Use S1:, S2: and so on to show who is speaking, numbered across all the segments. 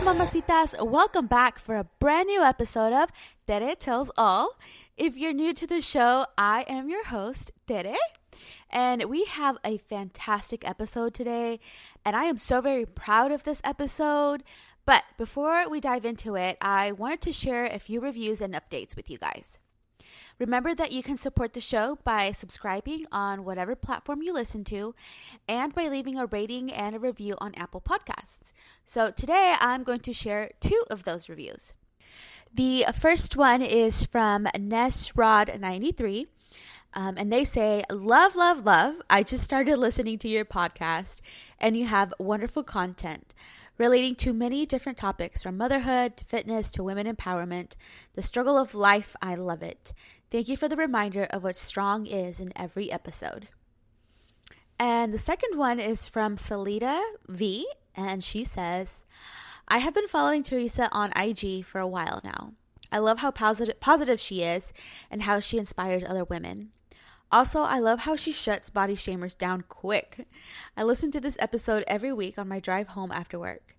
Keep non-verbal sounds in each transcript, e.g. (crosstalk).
S1: mamacitas. Welcome back for a brand new episode of Tere Tells All. If you're new to the show, I am your host, Tere, and we have a fantastic episode today, and I am so very proud of this episode. But before we dive into it, I wanted to share a few reviews and updates with you guys. Remember that you can support the show by subscribing on whatever platform you listen to and by leaving a rating and a review on Apple Podcasts. So today I'm going to share two of those reviews. The first one is from Nesrod93. Um, and they say, Love, love, love. I just started listening to your podcast, and you have wonderful content relating to many different topics from motherhood to fitness to women empowerment. The struggle of life, I love it. Thank you for the reminder of what strong is in every episode. And the second one is from Salida V, and she says, I have been following Teresa on IG for a while now. I love how positive, positive she is and how she inspires other women. Also, I love how she shuts body shamers down quick. I listen to this episode every week on my drive home after work.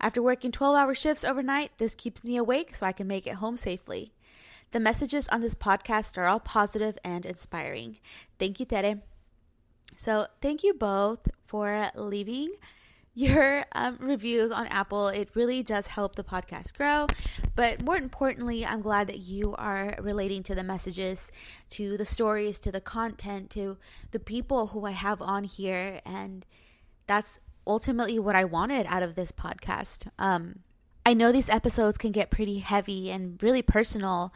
S1: After working 12 hour shifts overnight, this keeps me awake so I can make it home safely. The messages on this podcast are all positive and inspiring. Thank you, Tere. So, thank you both for leaving your um, reviews on Apple. It really does help the podcast grow. But more importantly, I'm glad that you are relating to the messages, to the stories, to the content, to the people who I have on here. And that's ultimately what I wanted out of this podcast. Um, I know these episodes can get pretty heavy and really personal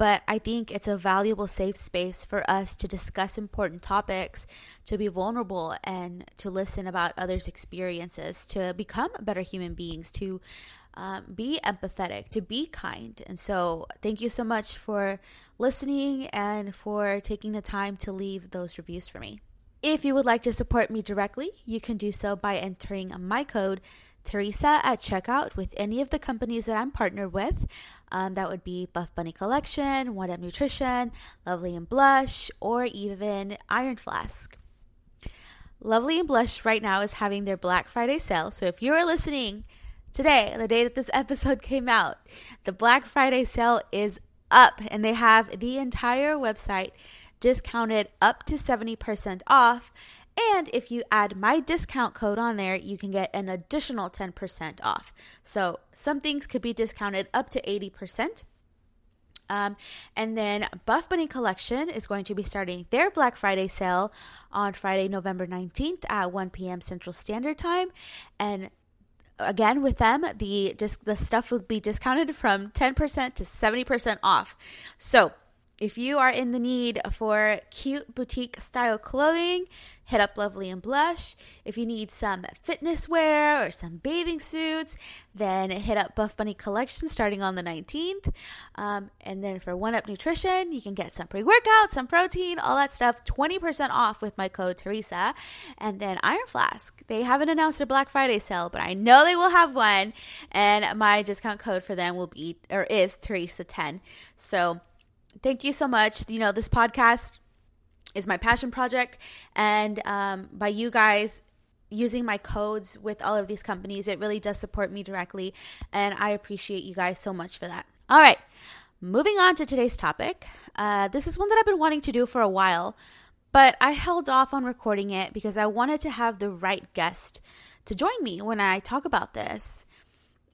S1: but I think it's a valuable safe space for us to discuss important topics, to be vulnerable, and to listen about others' experiences, to become better human beings, to um, be empathetic, to be kind. And so, thank you so much for listening and for taking the time to leave those reviews for me. If you would like to support me directly, you can do so by entering my code Teresa at checkout with any of the companies that I'm partnered with. Um, that would be Buff Bunny Collection, One Up Nutrition, Lovely and Blush, or even Iron Flask. Lovely and Blush right now is having their Black Friday sale. So if you are listening today, the day that this (laughs) episode came out, the Black Friday sale is up and they have the entire website discounted up to 70% off. And if you add my discount code on there, you can get an additional 10% off. So some things could be discounted up to 80%. Um, and then Buff Bunny Collection is going to be starting their Black Friday sale on Friday, November 19th at 1 p.m. Central Standard Time. And again, with them, the, the stuff will be discounted from 10% to 70% off. So if you are in the need for cute boutique style clothing, hit up Lovely and Blush. If you need some fitness wear or some bathing suits, then hit up Buff Bunny Collection starting on the 19th. Um, and then for One Up Nutrition, you can get some pre workout, some protein, all that stuff, 20% off with my code Teresa. And then Iron Flask, they haven't announced a Black Friday sale, but I know they will have one. And my discount code for them will be, or is Teresa10. So, thank you so much. You know, this podcast is my passion project. And um, by you guys using my codes with all of these companies, it really does support me directly. And I appreciate you guys so much for that. All right, moving on to today's topic. Uh, this is one that I've been wanting to do for a while, but I held off on recording it because I wanted to have the right guest to join me when I talk about this.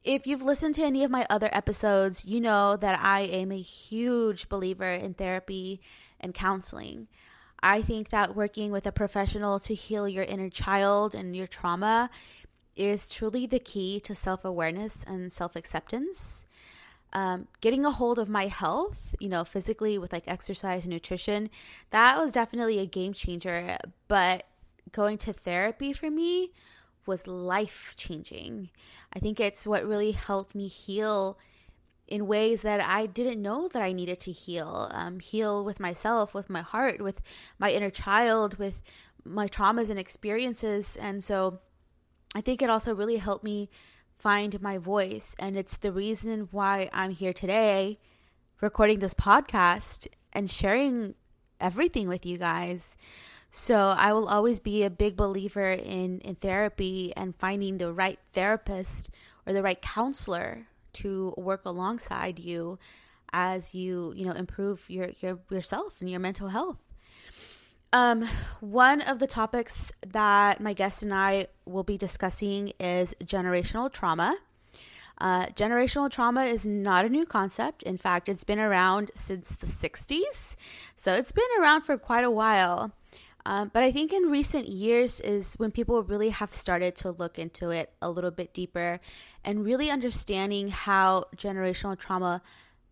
S1: If you've listened to any of my other episodes, you know that I am a huge believer in therapy and counseling. I think that working with a professional to heal your inner child and your trauma is truly the key to self awareness and self acceptance. um, getting a hold of my health, you know, physically with like exercise and nutrition, that was definitely a game changer. But going to therapy for me was life changing. I think it's what really helped me heal in ways that I didn't know that I needed to heal. Um, heal with myself, with my heart, with my inner child, with my traumas and experiences. And so I think it also really helped me find my voice. And it's the reason why I'm here today recording this podcast and sharing everything with you guys. So I will always be a big believer in, in therapy and finding the right therapist or the right counselor to work alongside you as you, you know, improve your, your yourself and your mental health. Um, one of the topics that my guest and I will be discussing is generational trauma. Uh, generational trauma is not a new concept. In fact, it's been around since the 60s. So it's been around for quite a while. Um, but I think in recent years is when people really have started to look into it a little bit deeper and really understanding how generational trauma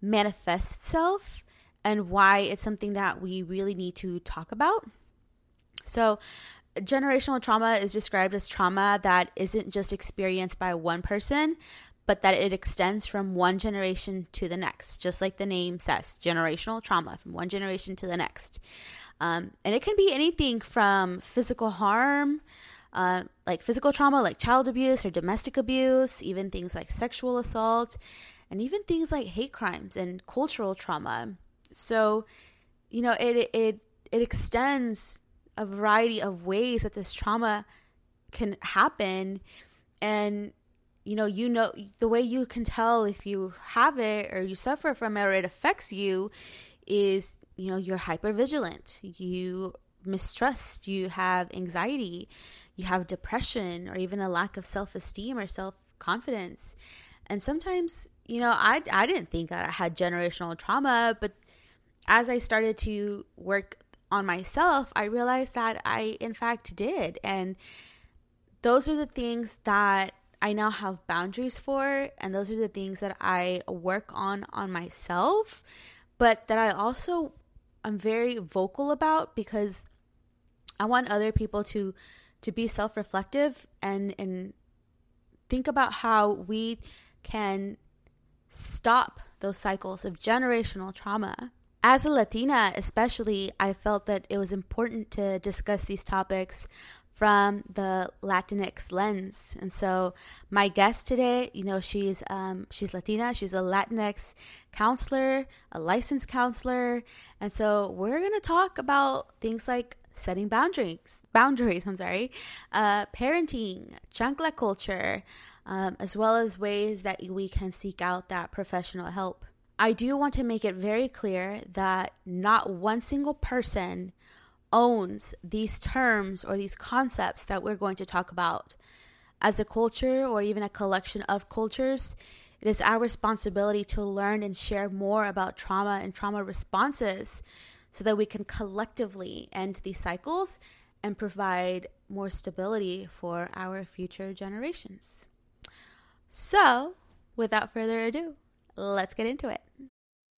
S1: manifests itself and why it's something that we really need to talk about. So, generational trauma is described as trauma that isn't just experienced by one person, but that it extends from one generation to the next, just like the name says generational trauma from one generation to the next. Um, and it can be anything from physical harm, uh, like physical trauma, like child abuse or domestic abuse, even things like sexual assault, and even things like hate crimes and cultural trauma. So, you know, it it it extends a variety of ways that this trauma can happen, and you know, you know the way you can tell if you have it or you suffer from it or it affects you is you know, you're hyper vigilant, you mistrust, you have anxiety, you have depression, or even a lack of self esteem or self confidence. And sometimes, you know, I, I didn't think that I had generational trauma, but as I started to work on myself, I realized that I, in fact, did. And those are the things that I now have boundaries for, and those are the things that I work on on myself, but that I also I'm very vocal about because I want other people to to be self-reflective and and think about how we can stop those cycles of generational trauma. As a Latina, especially, I felt that it was important to discuss these topics from the Latinx lens. And so my guest today, you know, she's um, she's Latina, she's a Latinx counselor, a licensed counselor, and so we're gonna talk about things like setting boundaries, boundaries. (laughs) I'm sorry, uh, parenting, chancla culture, um, as well as ways that we can seek out that professional help. I do want to make it very clear that not one single person owns these terms or these concepts that we're going to talk about. As a culture or even a collection of cultures, it is our responsibility to learn and share more about trauma and trauma responses so that we can collectively end these cycles and provide more stability for our future generations. So, without further ado, let's get into it.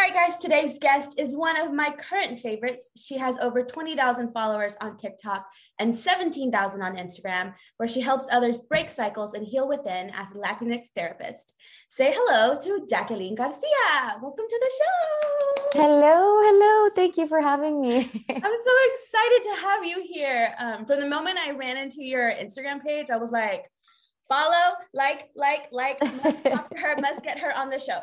S1: All right, guys, today's guest is one of my current favorites. She has over 20,000 followers on TikTok and 17,000 on Instagram, where she helps others break cycles and heal within as a Latinx therapist. Say hello to Jacqueline Garcia. Welcome to the show.
S2: Hello, hello. Thank you for having me. (laughs)
S1: I'm so excited to have you here. Um, from the moment I ran into your Instagram page, I was like, follow, like, like, like, must (laughs) talk to her, must get her on the show.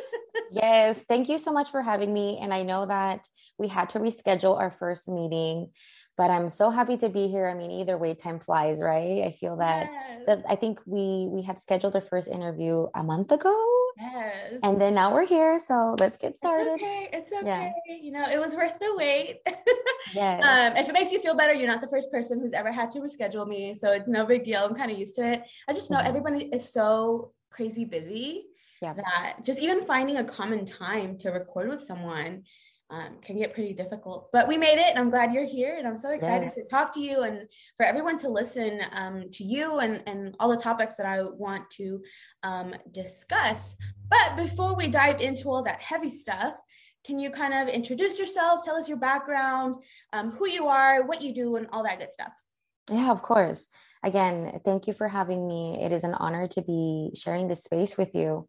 S1: (laughs)
S2: yes, thank you so much for having me. And I know that we had to reschedule our first meeting but I'm so happy to be here. I mean, either way, time flies, right? I feel that yes. that I think we we had scheduled our first interview a month ago. Yes. And then now we're here, so let's get started.
S3: It's okay. It's okay. Yeah. You know, it was worth the wait. (laughs) yes. Um, if it makes you feel better, you're not the first person who's ever had to reschedule me, so it's no big deal. I'm kind of used to it. I just know mm-hmm. everybody is so crazy busy yeah. that just even finding a common time to record with someone um, can get pretty difficult. But we made it, and I'm glad you're here, and I'm so excited yes. to talk to you and for everyone to listen um, to you and and all the topics that I want to um, discuss. But before we dive into all that heavy stuff, can you kind of introduce yourself, tell us your background, um, who you are, what you do, and all that good stuff?
S2: Yeah, of course. Again, thank you for having me. It is an honor to be sharing this space with you.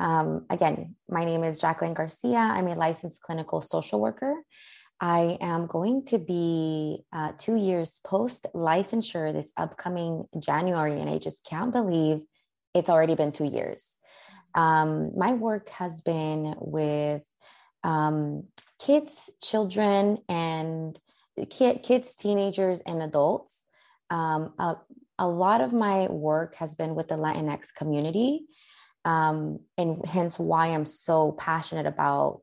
S2: Um, again, my name is Jacqueline Garcia. I'm a licensed clinical social worker. I am going to be uh, two years post licensure this upcoming January, and I just can't believe it's already been two years. Um, my work has been with um, kids, children, and kid, kids, teenagers, and adults. Um, a lot of my work has been with the Latinx community um, and hence why I'm so passionate about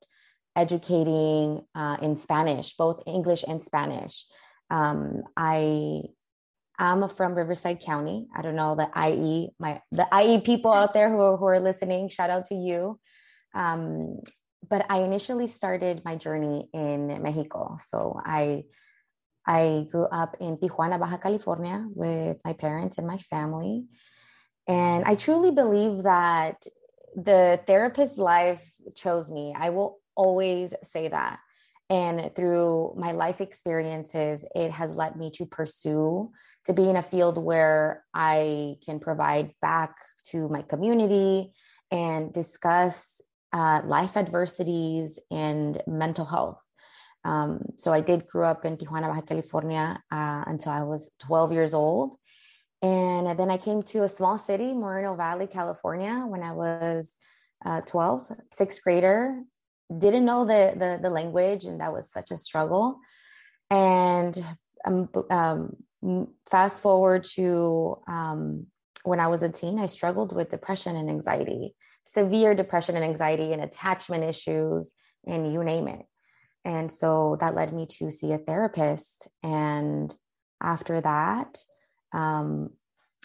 S2: educating uh, in Spanish, both English and Spanish. Um, I am from Riverside County. I don't know the IE, my the IE people out there who are, who are listening. Shout out to you. Um, but I initially started my journey in Mexico. So I I grew up in Tijuana, Baja California, with my parents and my family. And I truly believe that the therapist life chose me. I will always say that. And through my life experiences, it has led me to pursue to be in a field where I can provide back to my community and discuss uh, life adversities and mental health. Um, so I did grow up in Tijuana, Baja California uh, until I was 12 years old. And then I came to a small city, Moreno Valley, California, when I was uh, 12, sixth grader. Didn't know the, the, the language, and that was such a struggle. And um, um, fast forward to um, when I was a teen, I struggled with depression and anxiety, severe depression and anxiety, and attachment issues, and you name it. And so that led me to see a therapist. And after that, um,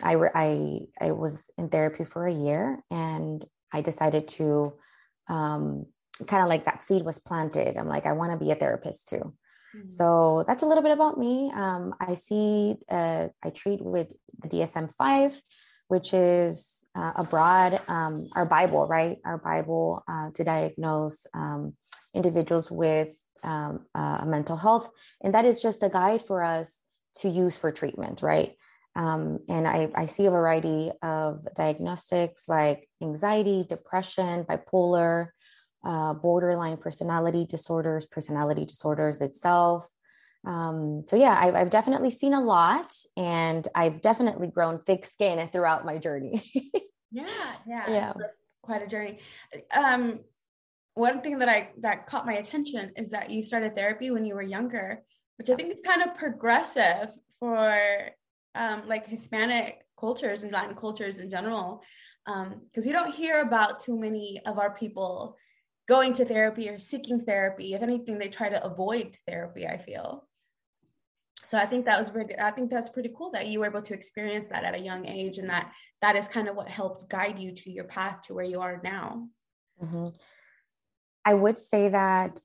S2: I, I, I was in therapy for a year and I decided to um, kind of like that seed was planted. I'm like, I want to be a therapist too. Mm-hmm. So that's a little bit about me. Um, I see, uh, I treat with the DSM 5, which is uh, a broad, um, our Bible, right? Our Bible uh, to diagnose um, individuals with um, uh, mental health. And that is just a guide for us to use for treatment, right? Um, and I, I see a variety of diagnostics like anxiety, depression, bipolar, uh, borderline personality disorders, personality disorders itself. Um, so yeah, I've, I've, definitely seen a lot, and I've definitely grown thick skin throughout my journey. (laughs)
S3: yeah, yeah, yeah, That's quite a journey. Um, one thing that I that caught my attention is that you started therapy when you were younger, which I think is kind of progressive for um, like Hispanic cultures and Latin cultures in general, because um, you don't hear about too many of our people going to therapy or seeking therapy. If anything, they try to avoid therapy. I feel. So I think that was pretty. I think that's pretty cool that you were able to experience that at a young age, and that that is kind of what helped guide you to your path to where you are now.
S2: Mm-hmm. I would say that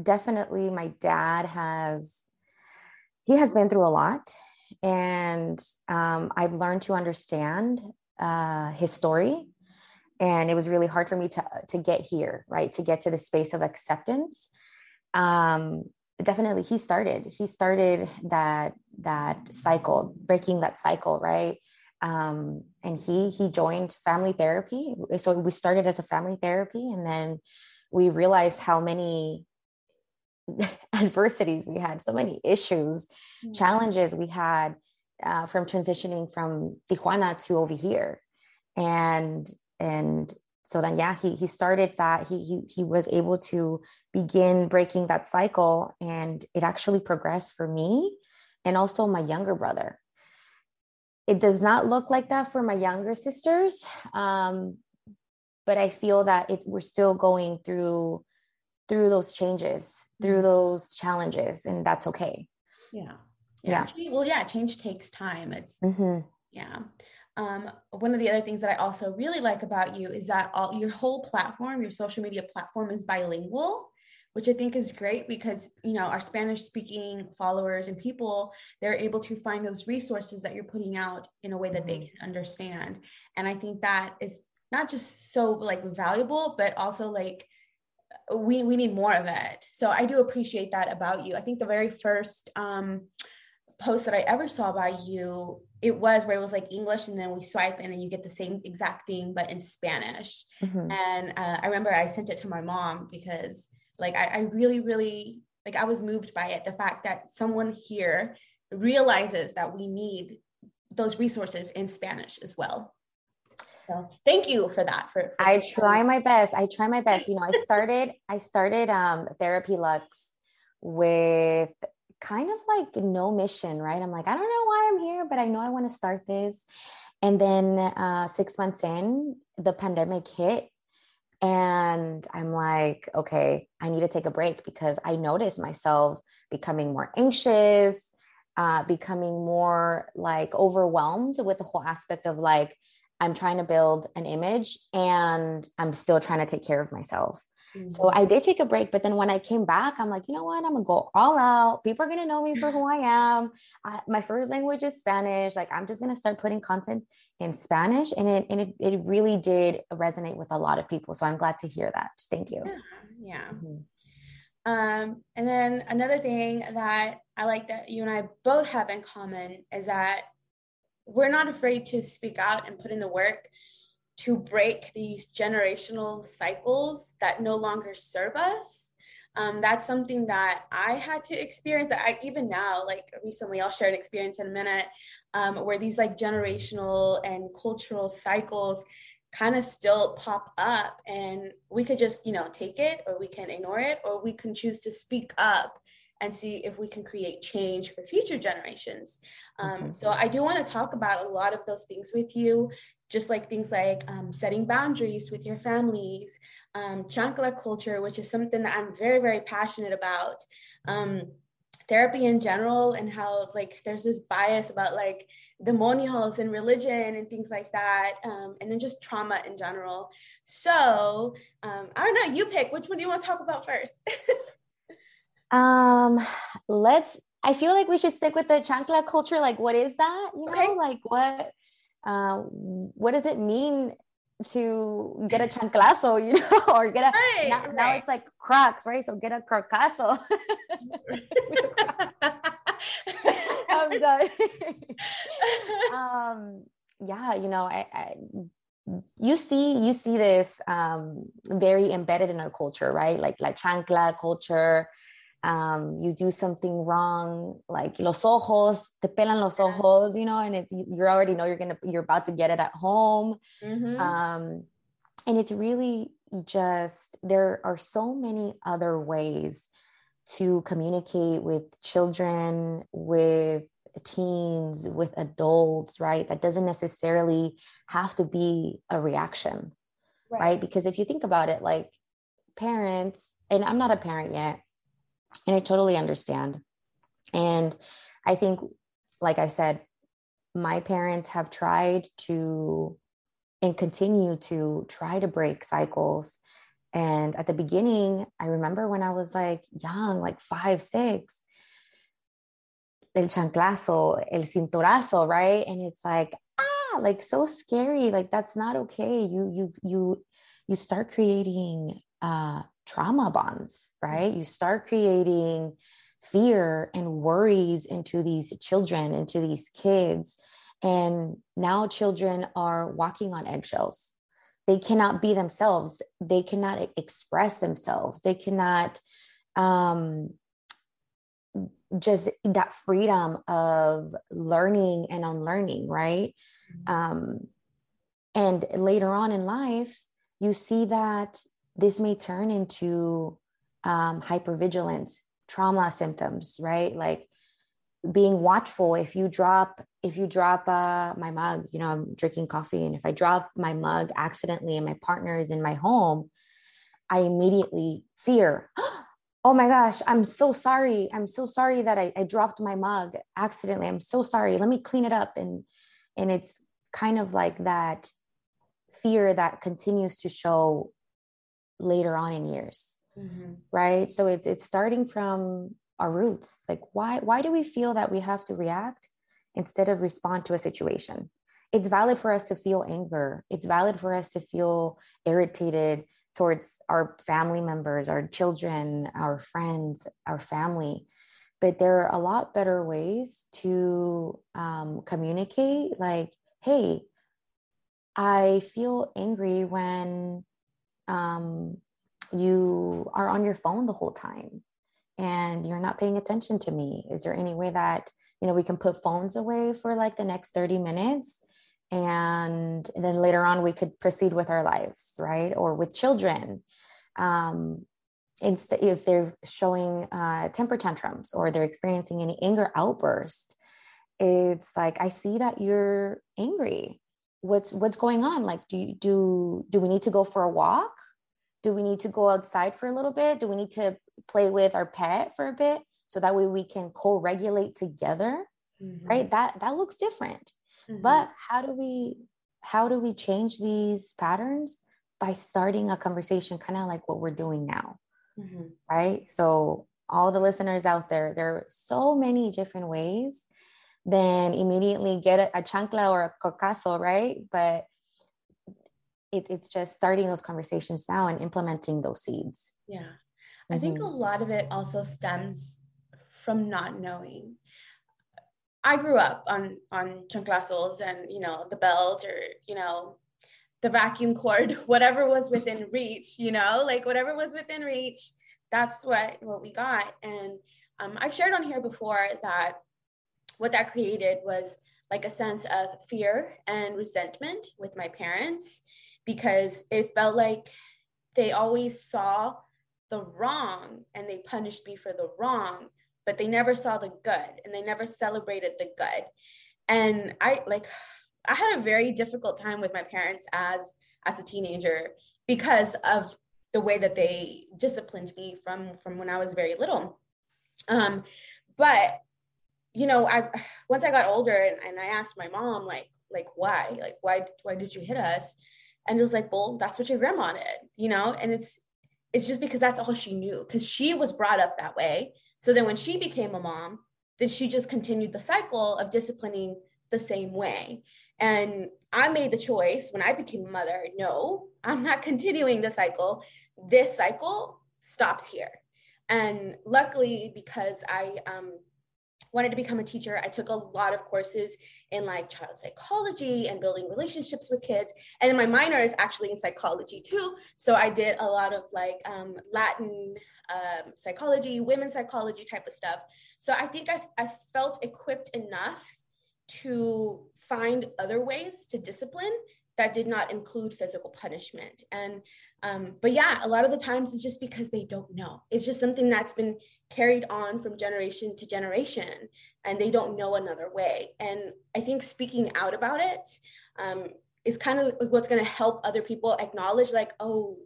S2: definitely my dad has he has been through a lot and um, I've learned to understand uh, his story. And it was really hard for me to to get here, right? To get to the space of acceptance. Um, definitely, he started. He started that that cycle, breaking that cycle, right? Um, and he he joined family therapy. So we started as a family therapy, and then we realized how many (laughs) adversities we had, so many issues, mm-hmm. challenges we had uh, from transitioning from Tijuana to over here, and and so then yeah, he he started that. He he he was able to begin breaking that cycle, and it actually progressed for me and also my younger brother. It does not look like that for my younger sisters, um, but I feel that it, we're still going through through those changes, through mm-hmm. those challenges, and that's okay.
S3: Yeah. Yeah. yeah. Well, yeah, change takes time. It's mm-hmm. yeah. Um, one of the other things that I also really like about you is that all your whole platform, your social media platform is bilingual, which I think is great because you know our Spanish speaking followers and people they're able to find those resources that you're putting out in a way that they mm-hmm. can understand. And I think that is not just so like valuable, but also like we we need more of it. So I do appreciate that about you. I think the very first um post that I ever saw by you, it was where it was like English and then we swipe and then you get the same exact thing, but in Spanish. Mm-hmm. And uh, I remember I sent it to my mom because like I, I really, really like I was moved by it. The fact that someone here realizes that we need those resources in Spanish as well. So thank you for that. For, for
S2: I try my best. I try my best. You know, I started (laughs) I started um therapy lux with kind of like no mission, right? I'm like, I don't know why I'm here, but I know I want to start this. And then uh, six months in, the pandemic hit. And I'm like, okay, I need to take a break because I noticed myself becoming more anxious, uh, becoming more like overwhelmed with the whole aspect of like, I'm trying to build an image and I'm still trying to take care of myself. Mm-hmm. So I did take a break, but then when I came back, I'm like, you know what? I'm gonna go all out. People are gonna know me for who I am. I, my first language is Spanish. Like I'm just gonna start putting content in Spanish, and it and it, it really did resonate with a lot of people. So I'm glad to hear that. Thank you.
S3: Yeah. yeah. Mm-hmm. Um, and then another thing that I like that you and I both have in common is that we're not afraid to speak out and put in the work to break these generational cycles that no longer serve us. Um, that's something that I had to experience that I even now, like recently, I'll share an experience in a minute um, where these like generational and cultural cycles kind of still pop up and we could just, you know, take it or we can ignore it or we can choose to speak up and see if we can create change for future generations. Um. So I do want to talk about a lot of those things with you, just like things like um, setting boundaries with your families, um, chancla culture, which is something that I'm very, very passionate about. Um, therapy in general and how like there's this bias about like demonios and religion and things like that um, and then just trauma in general so um, i don't know you pick which one do you want to talk about first (laughs)
S2: Um, let's. I feel like we should stick with the chancla culture. Like, what is that? You know, okay. like what? Uh, what does it mean to get a chanclazo? (laughs) You know, or get a right, now, right. now, it's like Crocs, right? So get a crocazo. (laughs) I'm (laughs) done. um, yeah, you know, I, I you see you see this um, very embedded in our culture right like like chancla culture um, you do something wrong, like los ojos, te pelan los ojos, you know, and it's you already know you're gonna you're about to get it at home. Mm-hmm. Um, and it's really just there are so many other ways to communicate with children, with teens, with adults, right? That doesn't necessarily have to be a reaction, right? right? Because if you think about it, like parents, and I'm not a parent yet, and I totally understand. And I think, like I said, my parents have tried to and continue to try to break cycles. And at the beginning, I remember when I was like young, like five, six, el chanclazo, el cintorazo, right? And it's like, ah, like so scary. Like that's not okay. You, you, you, you start creating uh, trauma bonds, right? You start creating fear and worries into these children, into these kids. And now children are walking on eggshells. They cannot be themselves. They cannot express themselves. They cannot um, just that freedom of learning and unlearning, right? Mm-hmm. Um, and later on in life, you see that this may turn into um, hypervigilance, trauma symptoms, right? Like being watchful. If you drop if you drop uh, my mug you know i'm drinking coffee and if i drop my mug accidentally and my partner is in my home i immediately fear (gasps) oh my gosh i'm so sorry. I'm so sorry that I, I dropped my mug accidentally. I'm so sorry. Let me clean it up. And and it's kind of like that fear that continues to show later on in years mm-hmm. right? So it's it's starting from our roots. Like why why do we feel that we have to react instead of respond to a situation? It's valid for us to feel anger. It's valid for us to feel irritated towards our family members our children our friends our family. But there are a lot better ways to um, communicate like hey i feel angry when um, you are on your phone the whole time and you're not paying attention to me. Is there any way that you know we can put phones away for like the next 30 minutes? And then later on we could proceed with our lives right? Or with children. Um instead if they're showing uh, temper tantrums or they're experiencing any anger outburst it's like i see that you're angry what's what's going on? Like do you do do we need to go for a walk? Do we need to go outside for a little bit? Do we need to play with our pet for a bit so that way we can co-regulate together? Mm-hmm. right? That that looks different. Mm-hmm. but how do we how do we change these patterns? By starting a conversation kind of like what we're doing now. Mm-hmm. right? So all the listeners out there there are so many different ways than immediately get a, a chancla or a cocazo right but it, it's just starting those conversations now and implementing those seeds
S3: yeah I think a mm-hmm. lot of it also stems from not knowing. I grew up on on chanclazos and you know the belt or you know the vacuum cord, (laughs) whatever was within reach, you know, like whatever was within reach, that's what what we got. And um, I've shared on here before that what that created was like a sense of fear and resentment with my parents because it felt like they always saw the wrong and they punished me for the wrong but they never saw the good and they never celebrated the good. And i like i had a very difficult time with my parents as as a teenager because of the way that they disciplined me from from when i was very little. Um but you know i once i got older and, and i asked my mom like like why like why why did you hit us and it was like well that's what your grandma did you know and it's it's just because that's all she knew because she was brought up that way. So then when she became a mom, then she just continued the cycle of disciplining the same way. And I made the choice when I became a mother no, I'm not (laughs) continuing the cycle. This cycle stops here. And luckily, because I um, wanted to become a teacher, I took a lot of courses in like child psychology and building relationships with kids. And then my minor is actually in psychology too. So I did a lot of like um, Latin um, psychology, women's psychology type of stuff. So I think I, I felt equipped enough to find other ways to discipline that did not include physical punishment and um, but yeah a lot of the times it's just because they don't know it's just something that's been carried on from generation to generation and they don't know another way. And i think speaking out about it um, is kind of what's going to help other people acknowledge like oh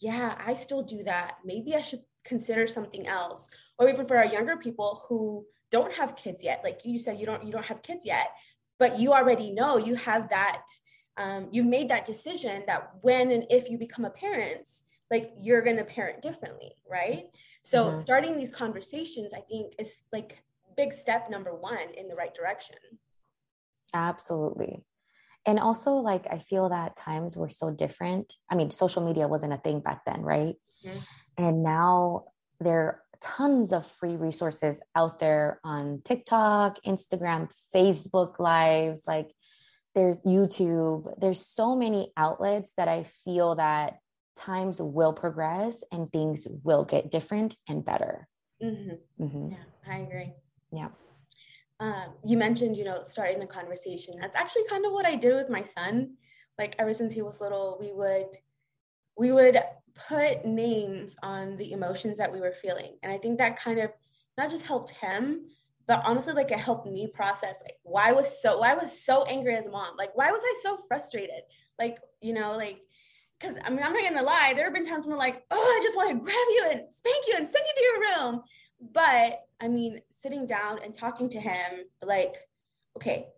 S3: yeah i still do that. Maybe i should consider something else. Or even for our younger people who don't have kids yet like you said you don't you don't have kids yet but you already know you have that um, you've made that decision that when and if you become a parent, like you're going to parent differently, right? So mm-hmm. starting these conversations, I think, is like big step number one in the right direction.
S2: Absolutely. And also, like, I feel that times were so different. I mean, social media wasn't a thing back then, right? Mm-hmm. And now there are tons of free resources out there on TikTok, Instagram, Facebook Lives. Like, there's YouTube, there's so many outlets that I feel that times will progress and things will get different and better.
S3: Mm-hmm. Mm-hmm. Yeah, I agree.
S2: Yeah.
S3: Um, you mentioned, you know, starting the conversation. That's actually kind of what I did with my son. Like ever since he was little, we would we would put names on the emotions that we were feeling, and I think that kind of not just helped him, but honestly like it helped me process like why was so why I was so angry as a mom like why was I so frustrated like you know like because I mean I'm not gonna lie there have been times when I'm like oh I just want to grab you and spank you and send you to your room but I mean sitting down and talking to him like okay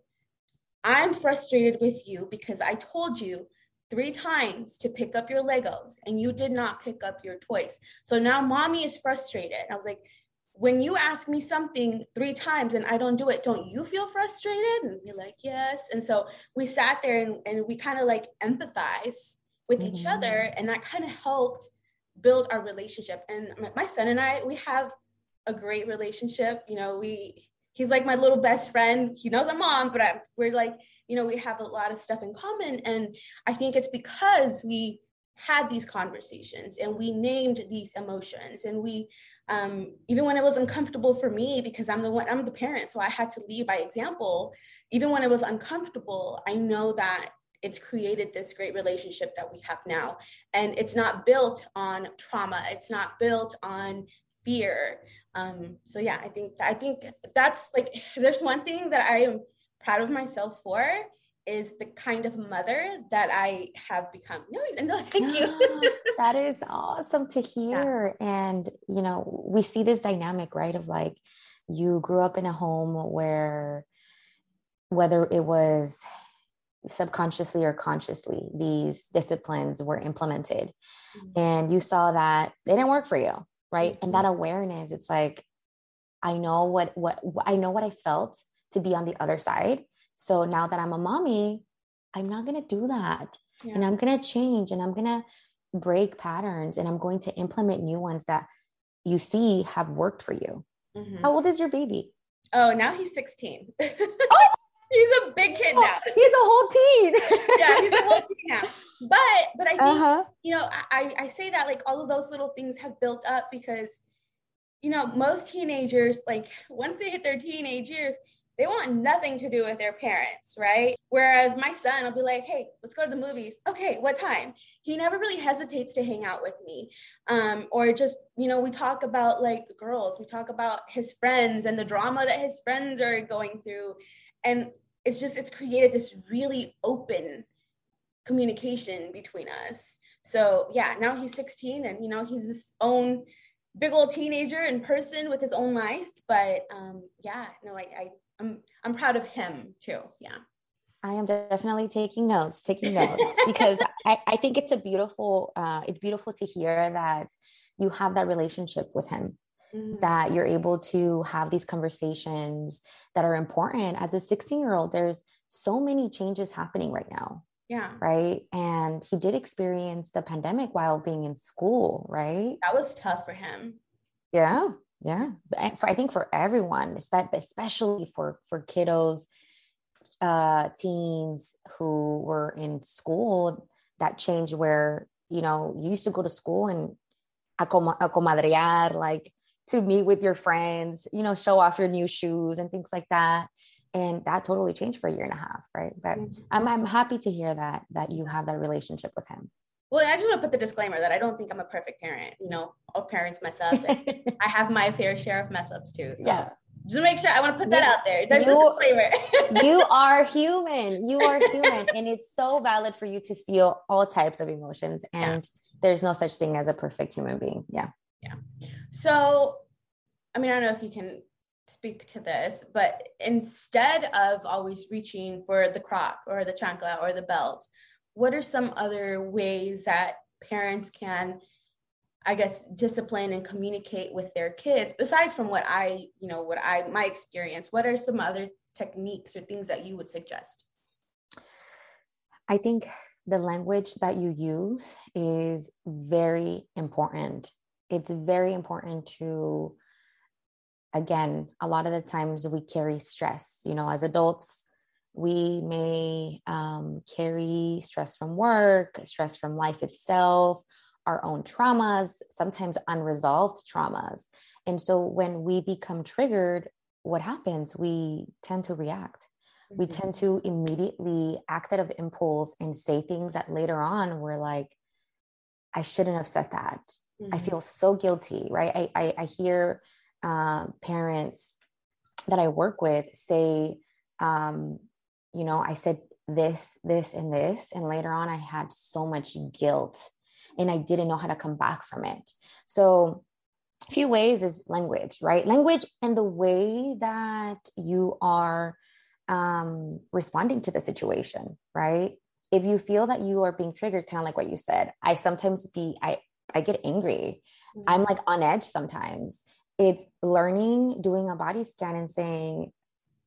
S3: I'm frustrated with you because I told you three times to pick up your Legos and you did not pick up your toys. So now mommy is frustrated. I was like, when you ask me something three times and I don't do it, don't you feel frustrated? And you're like, yes. And so we sat there and, and we kind of like empathize with mm-hmm. each other. Mm-hmm. And that kind of helped build our relationship. And my son and I, we have a great relationship. You know, we, he's like my little best friend. He knows I'm mom, but I'm, we're like, you know, we have a lot of stuff in common. And I think it's because we had these conversations and we named these emotions and we um, even when it was uncomfortable for me because i'm the one i'm the parent so i had to lead by example even when it was uncomfortable i know that it's created this great relationship that we have now and it's not built on trauma it's not built on fear um, so yeah i think i think that's like (laughs) there's one thing that i am proud of myself for is the kind of mother that I have become. No, no, thank you. (gasps) (laughs)
S2: that is awesome to hear. Yeah. And, you know, we see this dynamic, right? Of like, you grew up in a home where, whether it was subconsciously or consciously, these disciplines were implemented. Mm-hmm. And you saw that they didn't work for you, right? Mm-hmm. And that awareness, it's like, I know what, what, I know what I felt to be on the other side so now that I'm a mommy, I'm not going to do that. Yeah. And I'm going to change and I'm going to break patterns and I'm going to implement new ones that you see have worked for you. Mm-hmm. How old is your baby?
S3: Oh, now he's 16. (laughs) oh, he's a big kid now.
S2: He's a whole teen. (laughs)
S3: yeah, he's a whole teen now. But but I think uh-huh. you know I I say that like all of those little things have built up because you know most teenagers like once they hit their teenage years they want nothing to do with their parents, right? Whereas my son will be like, hey, let's go to the movies. Okay, what time? He never really hesitates to hang out with me. Um, or just, you know, we talk about like girls, we talk about his friends and the drama that his friends are going through. And it's just, it's created this really open communication between us. So yeah, now he's 16 and, you know, he's his own big old teenager in person with his own life. But um, yeah, no, I, I I'm I'm proud of him too. Yeah.
S2: I am definitely taking notes, taking notes (laughs) because I, I think it's a beautiful, uh, it's beautiful to hear that you have that relationship with him, mm-hmm. that you're able to have these conversations that are important. As a 16 year old, there's so many changes happening right now.
S3: Yeah.
S2: Right. And he did experience the pandemic while being in school, right?
S3: That was tough for him.
S2: Yeah yeah. For, i think for everyone especially for for kiddos uh teens who were in school that change where you know you used to go to school and acomadrear like to meet with your friends you know show off your new shoes and things like that. And that totally changed for a year and a half right? But mm-hmm. I'm, I'm happy to hear that that you have that relationship with him
S3: well, I just want to put the disclaimer that I don't think I'm a perfect parent. You know, all parents mess up. (laughs) I have my fair share of mess ups too. So. Yeah. Just make sure I want to put that out there. There's you, a disclaimer. (laughs)
S2: you (laughs) are human. You are human. and it's so valid for you to feel all types of emotions. And yeah. there's no such thing as a perfect human being. Yeah.
S3: Yeah. So, I mean, I don't know if you can speak to this, but instead of always reaching for the croc or the chancla or the belt, what are some other ways that parents can i guess discipline and communicate with their kids? Besides from what i you know what i my experience what are some other techniques or things that you would suggest?
S2: I think the language that you use is very important. It's very important to again a lot of the times we carry stress. You know as adults we may um, carry stress from work, stress from life itself, our own traumas, sometimes unresolved traumas. And so when we become triggered, what happens? We tend to react. Mm-hmm. We tend to immediately act out of impulse and say things that later on we're like, I shouldn't have said that. Mm-hmm. I feel so guilty, right? I, I, I hear uh, parents that I work with say, um, you know, I said this, this, and this. And later on, I had so much guilt and I didn't know how to come back from it. So, a few ways is language, right? Language and the way that you are um, responding to the situation, right? If you feel that you are being triggered, kind of like what you said, I sometimes be, I, I get angry. Mm-hmm. I'm like on edge sometimes. It's learning, doing a body scan and saying,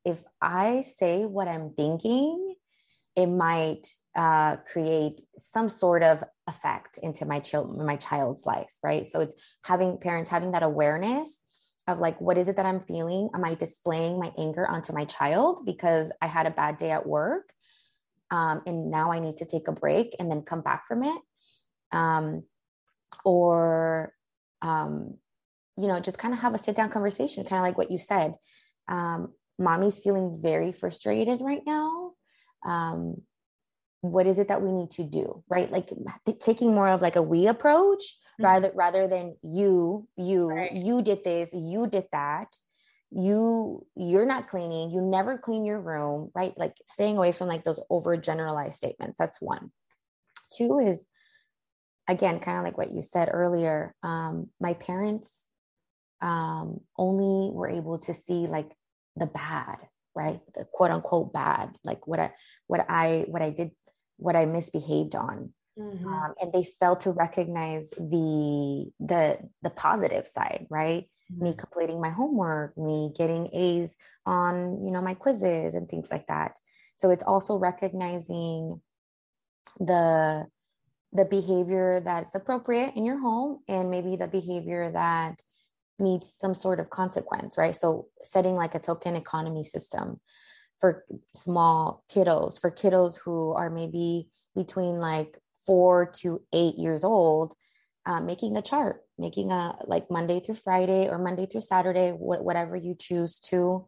S2: if I say what I'm thinking, it might uh, create some sort of effect into my child my child's life right? So it's having parents having that awareness of like what is it that i'm feeling? Am i displaying my anger onto my child because i had a bad day at work um, and now i need to take a break and then come back from it? Um, or um, you know just kind of have a sit down conversation kind of like what you said. Um, mommy's feeling very frustrated right now. Um, what is it that we need to do right? Like taking more of like a we approach mm-hmm. rather rather than you you right. you did this you did that. You you're not cleaning. You never clean your room right? Like staying away from like those over generalized statements. That's one. Two is again kind of like what you said earlier um my parents um only were able to see like the bad right the quote unquote bad like what i what i what i did what i misbehaved on mm-hmm. um, and they failed to recognize the the the positive side right mm-hmm. me completing my homework me getting a's on you know my quizzes and things like that so it's also recognizing the the behavior that's appropriate in your home and maybe the behavior that needs some sort of consequence, right? So setting like a token economy system for small kiddos, for kiddos who are maybe between like four to eight years old, uh, making a chart, making a like Monday through Friday or Monday through Saturday, wh- whatever you choose to,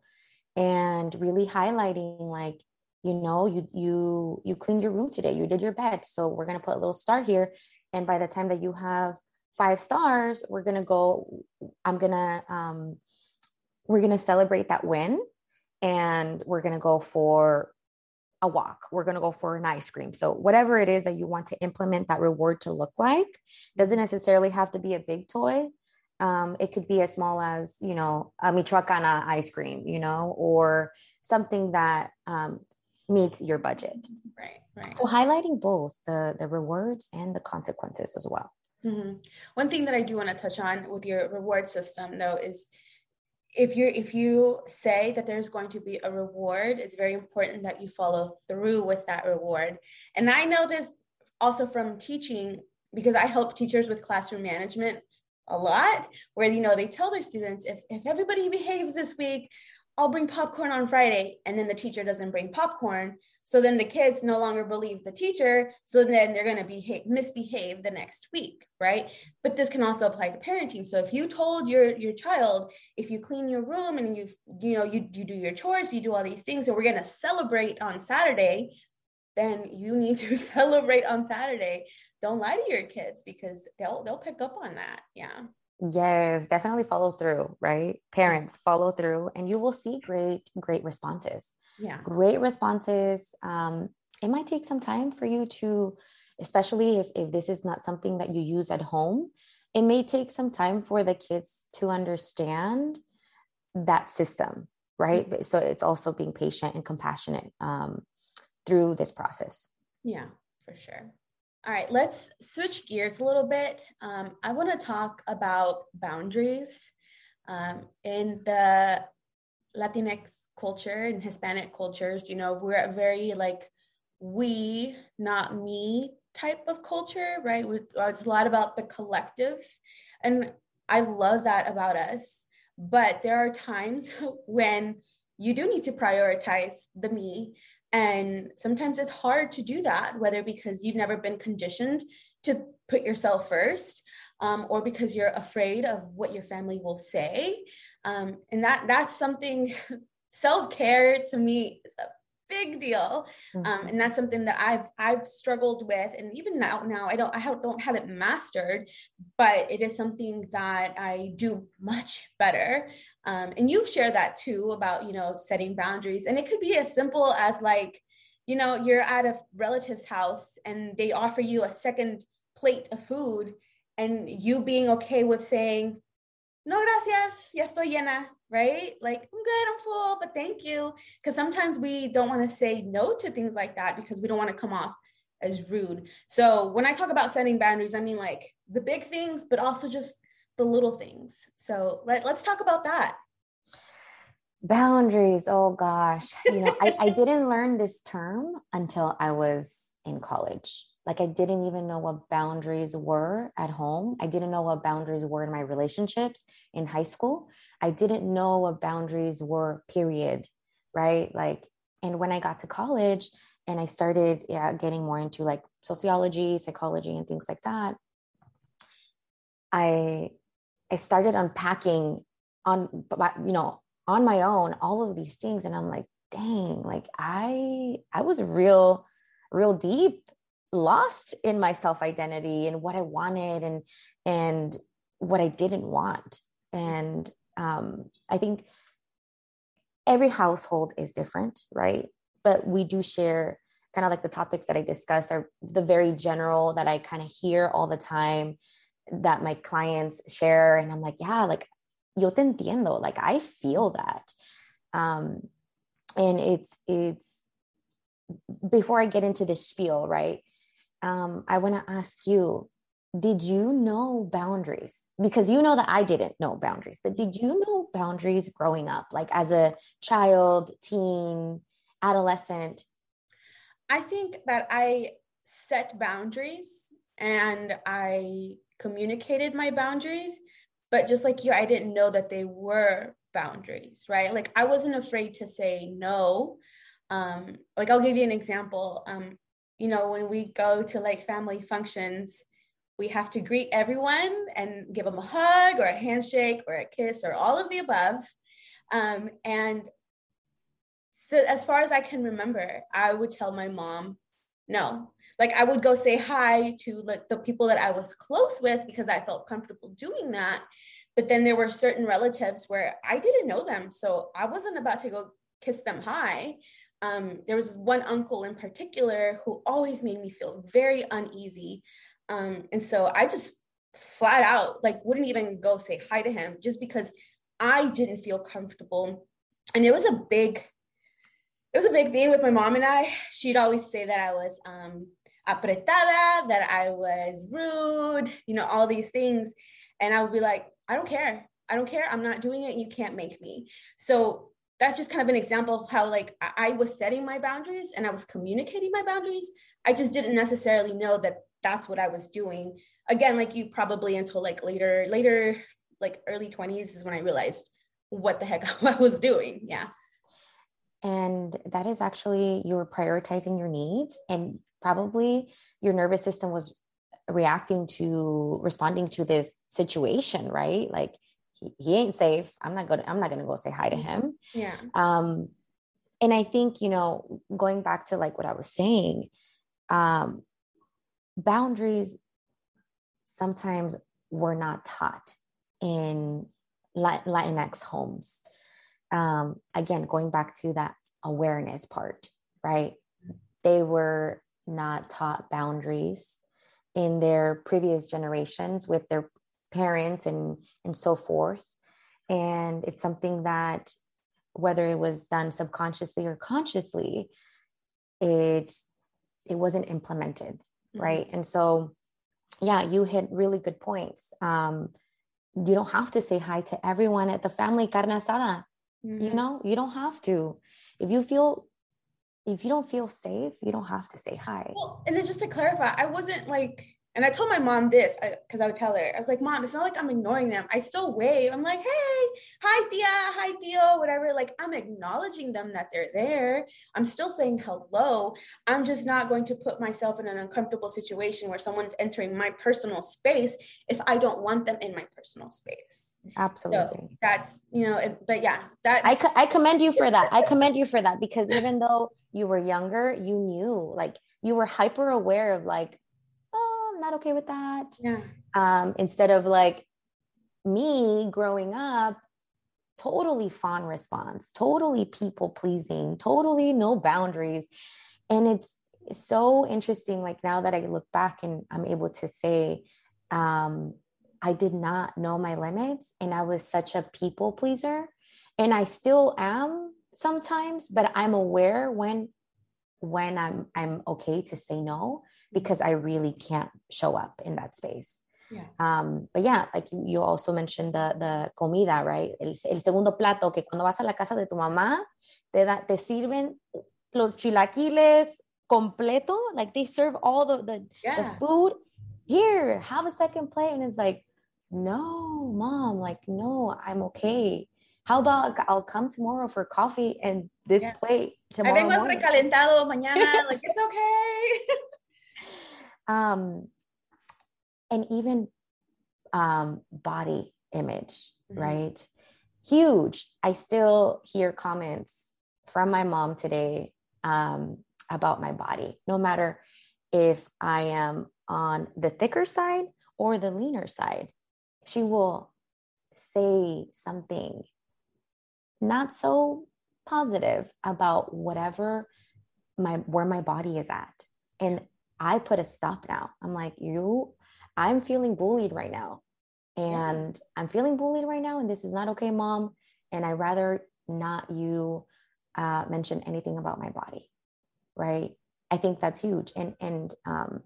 S2: and really highlighting like, you know, you you you cleaned your room today, you did your bed, so we're gonna put a little star here, and by the time that you have five stars, we're gonna go. I'm gonna um, we're gonna celebrate that win, and we're gonna go for a walk. We're gonna go for an ice cream. So whatever it is that you want to implement that reward to look like, doesn't necessarily have to be a big toy. Um, it could be as small as you know a michoacana ice cream, you know, or something that um, meets your budget.
S3: Right. Right.
S2: So highlighting both the the rewards and the consequences as well.
S3: Mm-hmm. One thing that I do want to touch on with your reward system, though, is if you if you say that there's going to be a reward, it's very important that you follow through with that reward. And I know this also from teaching because I help teachers with classroom management a lot where you know they tell their students if, if everybody behaves this week I'll bring popcorn on Friday. And then the teacher doesn't bring popcorn. So then the kids no longer believe the teacher. So then they're going to be misbehave the next week, right? But this can also apply to parenting. So if you told your your child, if you clean your room and you you know you, you do your chores, you do all these things, and we're going to celebrate on Saturday, then you need to (laughs) celebrate on Saturday. Don't lie to your kids because they'll they'll pick up on that. Yeah.
S2: Yes, definitely follow through, right? Parents follow through, and you will see great, great responses.
S3: Yeah.
S2: Great responses. Um, it might take some time for you to, especially if, if this is not something that you use at home, it may take some time for the kids to understand that system, right? Mm-hmm. So it's also being patient and compassionate um, through this process.
S3: Yeah, for sure. All right, let's switch gears a little bit. Um, I want to talk about boundaries. Um, in the Latinx culture and Hispanic cultures, you know, we're a very like we, not me type of culture, right? It's a lot about the collective. And I love that about us. But there are times (laughs) when you do need to prioritize the me and sometimes it's hard to do that, whether because you've never been conditioned to put yourself first um, or because you're afraid of what your family will say. Um, and that that's something (laughs) self-care to me big deal. Um, mm-hmm. um, and that's something that i've i've struggled with. And even now now i don't i don't have it mastered but it is something that i do much better. Um, and you've shared that too about you know setting boundaries. And it could be as simple as like you know you're at a relative's house and they offer you a second plate of food and you being okay with saying no gracias ya estoy llena right? Like, I'm good, I'm full, but thank you. Because sometimes we don't want to say no to things like that because we don't want to come off as rude. So when I talk about setting boundaries, I mean like the big things, but also just the little things. So let, let's talk about that.
S2: Boundaries. Oh gosh. You know, I, I didn't learn this term until I was in college. Like I didn't even know what boundaries were at home. I didn't know what boundaries were in my relationships in high school. I didn't know what boundaries were, period. Right. Like, and when I got to college and I started yeah, getting more into like sociology, psychology, and things like that, I I started unpacking on you know on my own all of these things and I'm like dang like I I was real real deep lost in my self identity and what I wanted and and what I didn't want. And um, I think every household is different, right? But we do share kind of like the topics that I discuss are the very general that I kind of hear all the time that my clients share. And I'm like, yeah, like yo te entiendo. Like I feel that. Um, and it's it's before I get into this spiel, right? Um, I want to ask you did you know boundaries? Because you know that I didn't know boundaries, but did you know boundaries growing up, like as a child, teen, adolescent?
S3: I think that I set boundaries and I communicated my boundaries, but just like you, I didn't know that they were boundaries, right? Like I wasn't afraid to say no. Um, like I'll give you an example. Um, you know, when we go to like family functions, we have to greet everyone and give them a hug or a handshake or a kiss or all of the above. Um, and so, as far as I can remember, I would tell my mom, no. Like, I would go say hi to like the people that I was close with because I felt comfortable doing that. But then there were certain relatives where I didn't know them. So I wasn't about to go kiss them hi um, there was one uncle in particular who always made me feel very uneasy. Um, and so I just flat out like wouldn't even go say hi to him just because I didn't feel comfortable. And it was a big, it was a big thing with my mom and I. She'd always say that I was um, apretada, that I was rude, you know, all these things. And I would be like, I don't care. I don't care. I'm not doing it. You can't make me. So that's just kind of an example of how like I was setting my boundaries and I was communicating my boundaries. I just didn't necessarily know that that's what I was doing. Again, like you probably until like later, later, like early 20s is when I realized what the heck (laughs) I was doing. Yeah.
S2: And that is actually you were prioritizing your needs and probably your nervous system was reacting to responding to this situation, right? Like he, he ain't safe. I'm not going I'm not going to go say hi to him.
S3: Yeah.
S2: Um and I think, you know, going back to like what I was saying, um boundaries sometimes were not taught in Latinx homes. Um, again, going back to that awareness part, right? They were not taught boundaries in their previous generations with their parents and and so forth. And it's something that whether it was done subconsciously or consciously it it wasn't implemented mm-hmm. right? And so yeah you hit really good points. Um you don't have to say hi to everyone at the family carne asada mm-hmm. you know? You don't have to. If you feel if you don't feel safe you don't have to say hi.
S3: Well and then just to clarify i wasn't like And I told my mom this because I, I, would tell her, I was like, Mom, it's not like I'm ignoring them. I still wave. I'm like, hey, hi, tía, hi, tío, whatever. Like, I'm acknowledging them that they're there. I'm still saying hello. I'm just not going to put myself in an uncomfortable situation where someone's entering my personal space if I don't want them in my personal space.
S2: Absolutely. So
S3: that's, you know, but yeah, that
S2: I, co- I commend you for that. I (laughs) commend you for that because even though you were younger, you knew, like, you were hyper aware of, like, not okay with that.
S3: Yeah.
S2: Um, instead of like me growing up, totally fawn response, totally people pleasing, totally no boundaries. And it's so interesting. Like now that I look back and I'm able to say, um, I did not know my limits and I was such a people pleaser. And I still am sometimes, but I'm aware when when I'm I'm okay to say no because I really can't show up in that space.
S3: Yeah.
S2: Um, but yeah, like you, also mentioned the, the comida, right? El, el, segundo plato, que cuando vas a la casa de tu mamá, te, da, te sirven los chilaquiles completo, like they serve all the, the, yeah. the food. Here, have a second plate. And it's like, no, mom, like, no, I'm okay. How about I'll come tomorrow for coffee and this yeah. plate tomorrow? I think
S3: recalentado mañana. like, it's okay. (laughs)
S2: um, and even um, body image, mm-hmm. right? Huge. I still hear comments from my mom today um, about my body, no matter if I am on the thicker side or the leaner side. She will say something not so positive about whatever my where my body is at and I put a stop now. I'm like, you, I'm feeling bullied right now. And yeah. I'm feeling bullied right now. And this is not okay, mom. And I rather not you uh, mention anything about my body. Right. I think that's huge. And, and, um,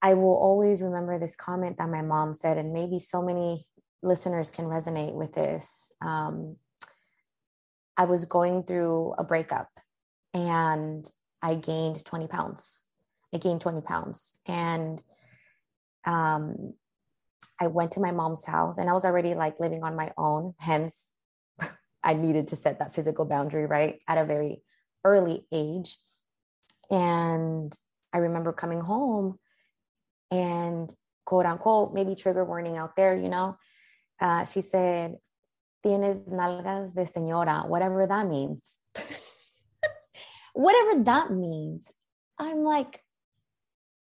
S2: I will always remember this comment that my mom said, and maybe so many listeners can resonate with this. Um, I was going through a breakup and I gained 20 pounds. I gained 20 pounds. And um, I went to my mom's house and I was already like living on my own. Hence, (laughs) I needed to set that physical boundary, right? At a very early age. And I remember coming home and quote unquote, maybe trigger warning out there, you know, uh, she said, Tienes nalgas de señora, whatever that means. (laughs) whatever that means. I'm like,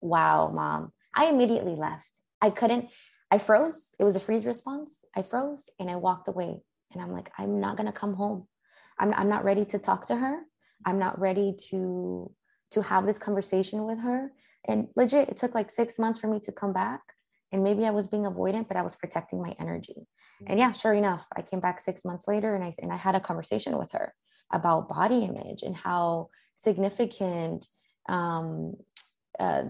S2: wow, mom. I immediately left. I couldn't, I froze. It was a freeze response. I froze and I walked away. And I'm like, I'm not going to come home. I'm, I'm not ready to talk to her. I'm not ready to to have this conversation with her. And legit, it took like six months for me to come back. And maybe I was being avoidant, but I was protecting my energy. And yeah, sure enough, I came back six months later and I and I had a conversation with her about body image and how significant um, uh,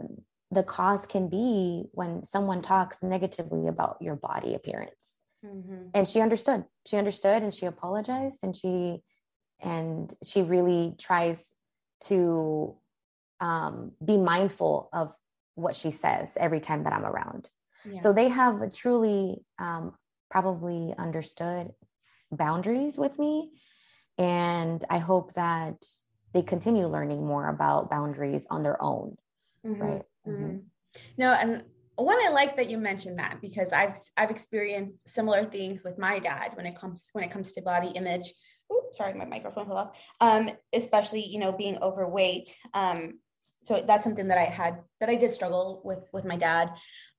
S2: the cause can be when someone talks negatively about your body appearance. Mm-hmm. And she understood. She understood and she apologized and she and she really tries to um, be mindful of what she says every time that I'm around. Yeah. So they have truly um, probably understood boundaries with me. And I hope that they continue learning more about boundaries on their own mm-hmm. right mm-hmm.
S3: mm-hmm. no and one i like that you mentioned that because i've i've experienced similar things with my dad when it comes when it comes to body image Ooh, sorry my microphone fell off um, especially you know being overweight um, so that's something that i had that i did struggle with with my dad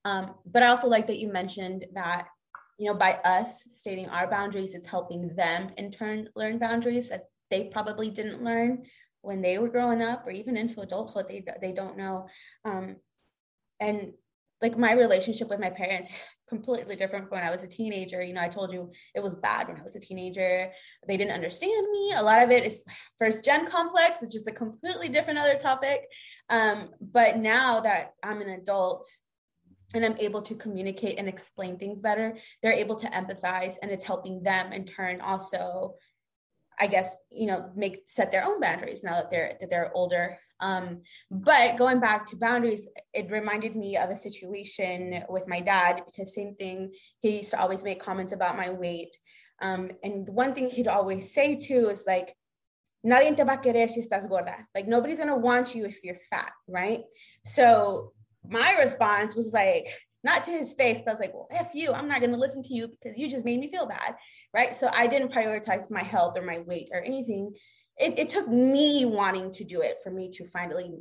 S3: um, but i also like that you mentioned that you know by us stating our boundaries it's helping them in turn learn boundaries that they probably didn't learn when they were growing up or even into adulthood. They, they don't know. Um, and like my relationship with my parents (laughs) completely different from when i was a teenager. You know i told you it was bad when i was a teenager. They didn't understand me. A lot of it is first gen complex which is a completely different other topic. Um, but now that i'm an adult and I'm able to communicate and explain things better, they're able to empathize and it's helping them in turn also I guess, you know, make set their own boundaries now that they're that they're older. Um, but going back to boundaries, it reminded me of a situation with my dad because same thing, he used to always make comments about my weight. Um, and one thing he'd always say too is like, nadie te va a querer si estás gorda. Like nobody's gonna want you if you're fat, right? So my response was like, not to his face, but I was like, well, F you, I'm not gonna listen to you because you just made me feel bad, right? So I didn't prioritize my health or my weight or anything. It, it took me wanting to do it for me to finally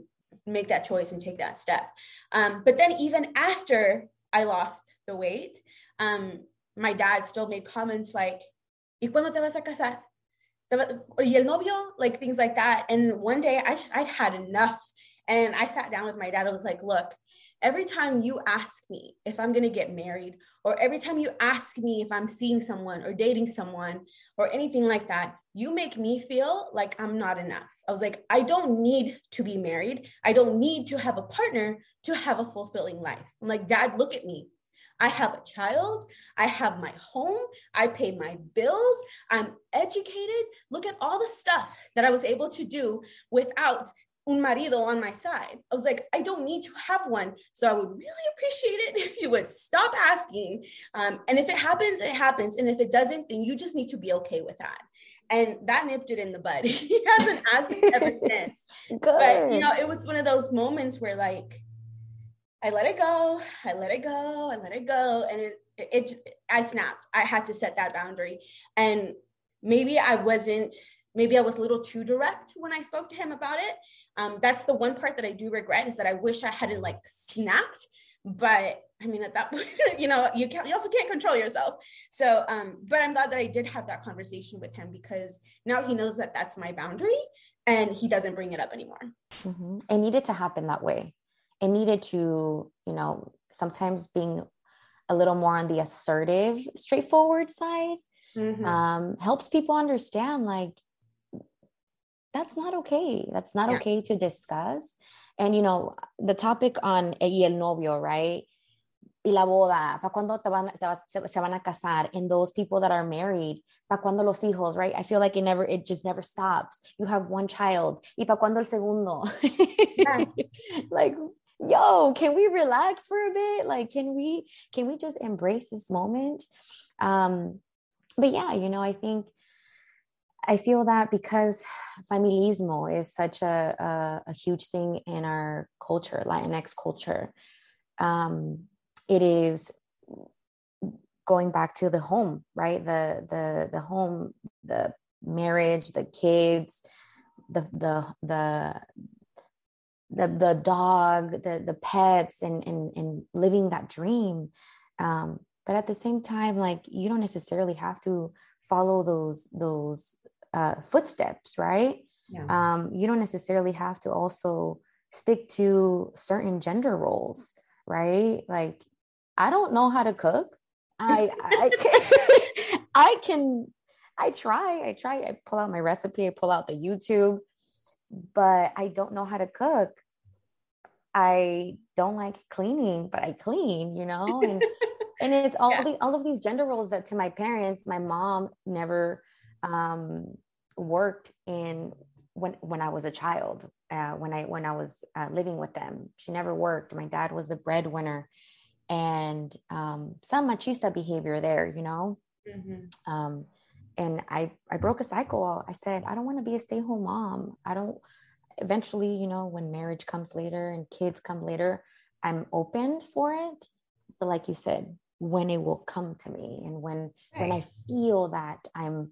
S3: make that choice and take that step. Um, but then even after I lost the weight, um, my dad still made comments like, ¿Y cuándo te vas a casar? y el novio, like things like that. And one day I just, I'd had enough. And I sat down with my dad. I was like, look, every time you ask me if I'm going to get married, or every time you ask me if I'm seeing someone or dating someone or anything like that, you make me feel like I'm not enough. I was like, I don't need to be married. I don't need to have a partner to have a fulfilling life. I'm like, Dad, look at me. I have a child. I have my home. I pay my bills. I'm educated. Look at all the stuff that I was able to do without un marido on my side. I was like, I don't need to have one. So I would really appreciate it (laughs) if you would stop asking. Um, and if it happens, it happens. And if it doesn't, then you just need to be okay with that. And that nipped it in the bud. (laughs) he hasn't asked me ever (laughs) since. Good. But, you know, it was one of those moments where, like, I let it go. I let it go. I let it go. And it, it, it, I snapped. I had to set that boundary. And maybe I wasn't, maybe I was a little too direct when I spoke to him about it. Um, that's the one part that I do regret is that I wish I hadn't like snapped. But I mean, at that (laughs) point, you know, you can't, you also can't control yourself. So, um, but I'm glad that I did have that conversation with him because now he knows that that's my boundary and he doesn't bring it up anymore.
S2: Mm-hmm. It needed to happen that way it needed to, you know, sometimes being a little more on the assertive, straightforward side mm-hmm. um, helps people understand like that's not okay. That's not yeah. okay to discuss. And, you know, the topic on y el novio, right? y la boda, para cuando te van, se, se, van a casar, and those people that are married, para cuando los hijos, right? I feel like it never, it just never stops. You have one child, y para cuando el segundo. Yeah. (laughs) like, yo can we relax for a bit like can we can we just embrace this moment um but yeah you know i think i feel that because familismo is such a, a, a huge thing in our culture latinx culture um it is going back to the home right the the the home the marriage the kids the the the the the dog, the the pets, and and and living that dream. Um, but at the same time, like you don't necessarily have to follow those those uh, footsteps, right? Yeah. Um, you don't necessarily have to also stick to certain gender roles, right? Like I don't know how to cook. I I (laughs) can (laughs) I can I try. I try. I pull out my recipe. I pull out the YouTube but I don't know how to cook. I don't like cleaning, but I clean, you know, and (laughs) and it's all yeah. the all of these gender roles that to my parents, my mom never um, worked in when when I was a child. Uh, when I when I was uh, living with them, she never worked. My dad was the breadwinner, and um, some machista behavior there, you know. Mm-hmm. Um, and I I broke a cycle. I said I don't want to be a stay home mom. I don't. Eventually, you know, when marriage comes later and kids come later, I'm open for it. But like you said, when it will come to me, and when right. when I feel that I'm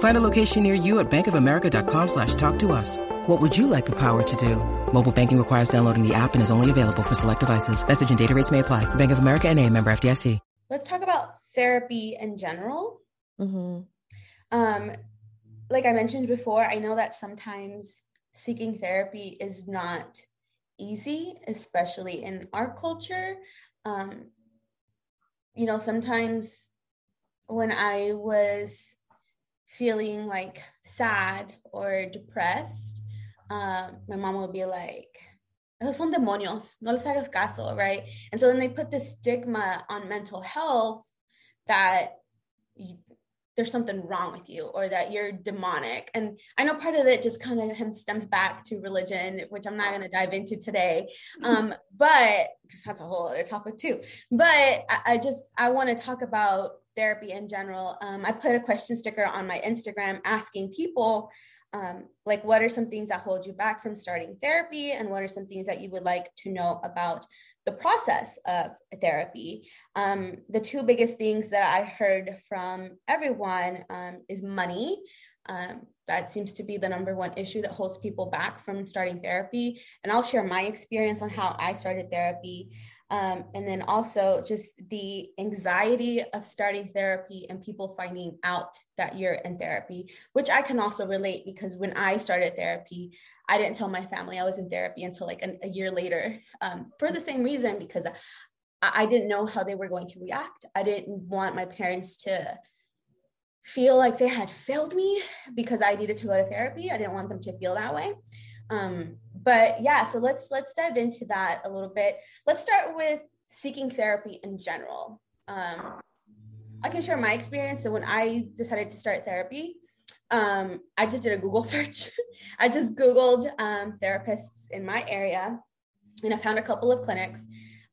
S4: Find a location near you at bankofamerica.com slash talk to us. What would you like the power to do? Mobile banking requires downloading the app and is only available for select devices. Message and data rates may apply. Bank of America and a member FDIC.
S3: Let's talk about therapy in general. Mm-hmm. Um, like I mentioned before, I know that sometimes seeking therapy is not easy, especially in our culture. Um, you know, sometimes when I was feeling like sad or depressed, um, my mom would be like, esos son demonios, no les hagas caso, right? And so then they put this stigma on mental health that you, there's something wrong with you or that you're demonic. And I know part of it just kind of stems back to religion, which I'm not going to dive into today. Um, (laughs) but because that's a whole other topic too. But I, I just, I want to talk about therapy in general. Um, I put a question sticker on my Instagram asking people um, like what are some things that hold you back from starting therapy? And what are some things that you would like to know about the process of therapy? Um, the two biggest things that i heard from everyone um, is money. Um, that seems to be the number one issue that holds people back from starting therapy. And i'll share my experience on how i started therapy um, and then also just the anxiety of starting therapy and people finding out that you're in therapy, which I can also relate because when I started therapy, I didn't tell my family I was in therapy until like an, a year later um, for the same reason because I, I didn't know how they were going to react. I didn't want my parents to feel like they had failed me because I needed to go to therapy. I didn't want them to feel that way. Um, but yeah, so let's let's dive into that a little bit. Let's start with seeking therapy in general. Um, I can share my experience. So when I decided to start therapy, um, I just did a Google (laughs) search. I just Googled um, therapists in my area, and I found a couple of clinics.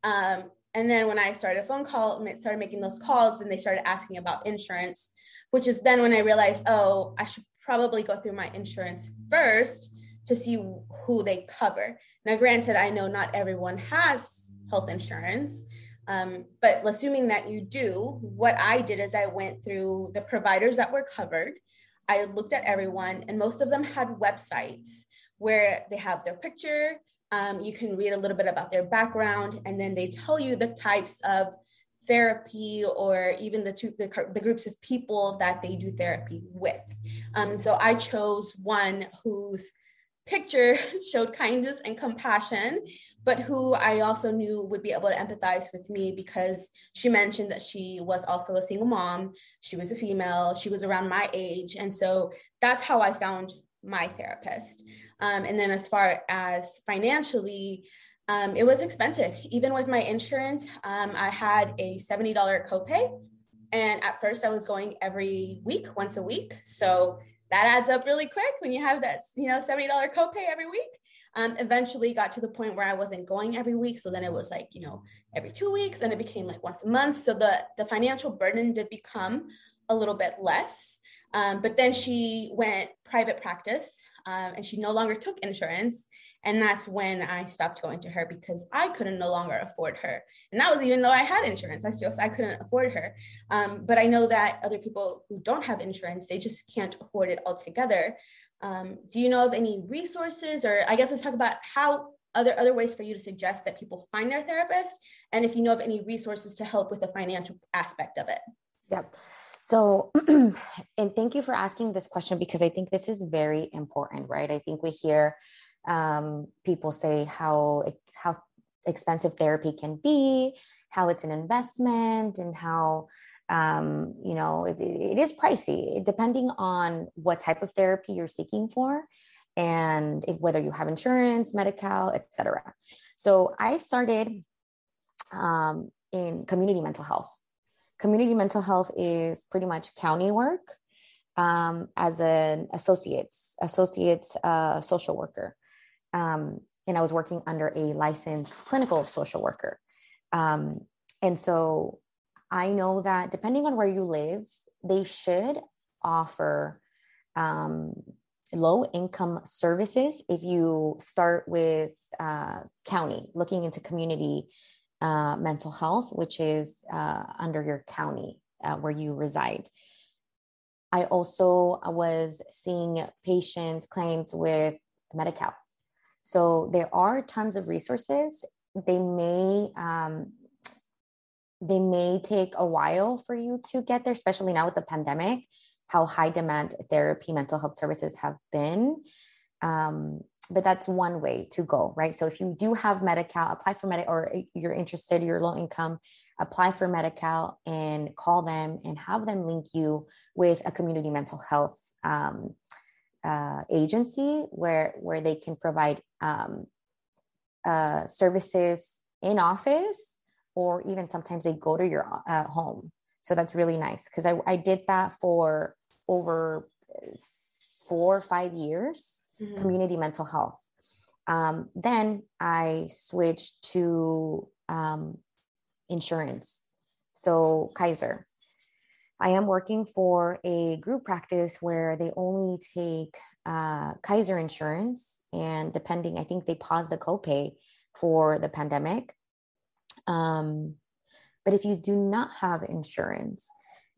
S3: Um, and then when I started a phone call, started making those calls, then they started asking about insurance, which is then when I realized, oh, I should probably go through my insurance first to see who they cover. Now, granted, I know not everyone has health insurance, um, but assuming that you do, what I did is I went through the providers that were covered. I looked at everyone, and most of them had websites where they have their picture. Um, you can read a little bit about their background, and then they tell you the types of therapy or even the two the, the groups of people that they do therapy with. Um, so I chose one who's picture (laughs) showed kindness and compassion, but who I also knew would be able to empathize with me because she mentioned that she was also a single mom. She was a female, she was around my age. And so that's how I found my therapist. Um, and then as far as financially, um, it was expensive. Even with my insurance, um, I had a $70 copay. And at first, I was going every week, once a week. So that adds up really quick when you have that you know $70 copay every week. Um, eventually got to the point where i wasn't going every week. So then it was like you know every two weeks and it became like once a month. So the the financial burden did become a little bit less. Um, but then she went private practice um, and she no longer took insurance and that's when I stopped going to her because I couldn't no longer afford her. And that was even though I had insurance, I still I couldn't afford her. Um, but I know that other people who don't have insurance, they just can't afford it altogether. Um, do you know of any resources, or I guess let's talk about how other other ways for you to suggest that people find their therapist, and if you know of any resources to help with the financial aspect of it.
S2: Yep. So, (clears throat) and thank you for asking this question because I think this is very important, right? I think we hear um, people say how how expensive therapy can be, how it's an investment, and how um, you know it, it is pricey depending on what type of therapy you're seeking for and if, whether you have insurance, medical, etc. So I started um, in community mental health. Community mental health is pretty much county work um, as an associates associates uh, social worker um, and I was working under a licensed clinical social worker. Um, and so I know that depending on where you live, they should offer um, low income services if you start with uh, county, looking into community uh, mental health, which is uh, under your county uh, where you reside. I also was seeing patients, clients with Medi-Cal. So there are tons of resources. They may um, they may take a while for you to get there, especially now with the pandemic. How high demand therapy, mental health services have been. Um, but that's one way to go, right? So if you do have Medi-Cal, apply for Medi, or if you're interested, you're low income, apply for Medi-Cal and call them and have them link you with a community mental health um, uh, agency where where they can provide um, uh, services in office or even sometimes they go to your uh, home. So that's really nice because I, I did that for over four or five years, mm-hmm. community mental health. Um, then I switched to um, insurance. So Kaiser. I am working for a group practice where they only take uh, Kaiser insurance, and depending, I think they paused the copay for the pandemic. Um, but if you do not have insurance,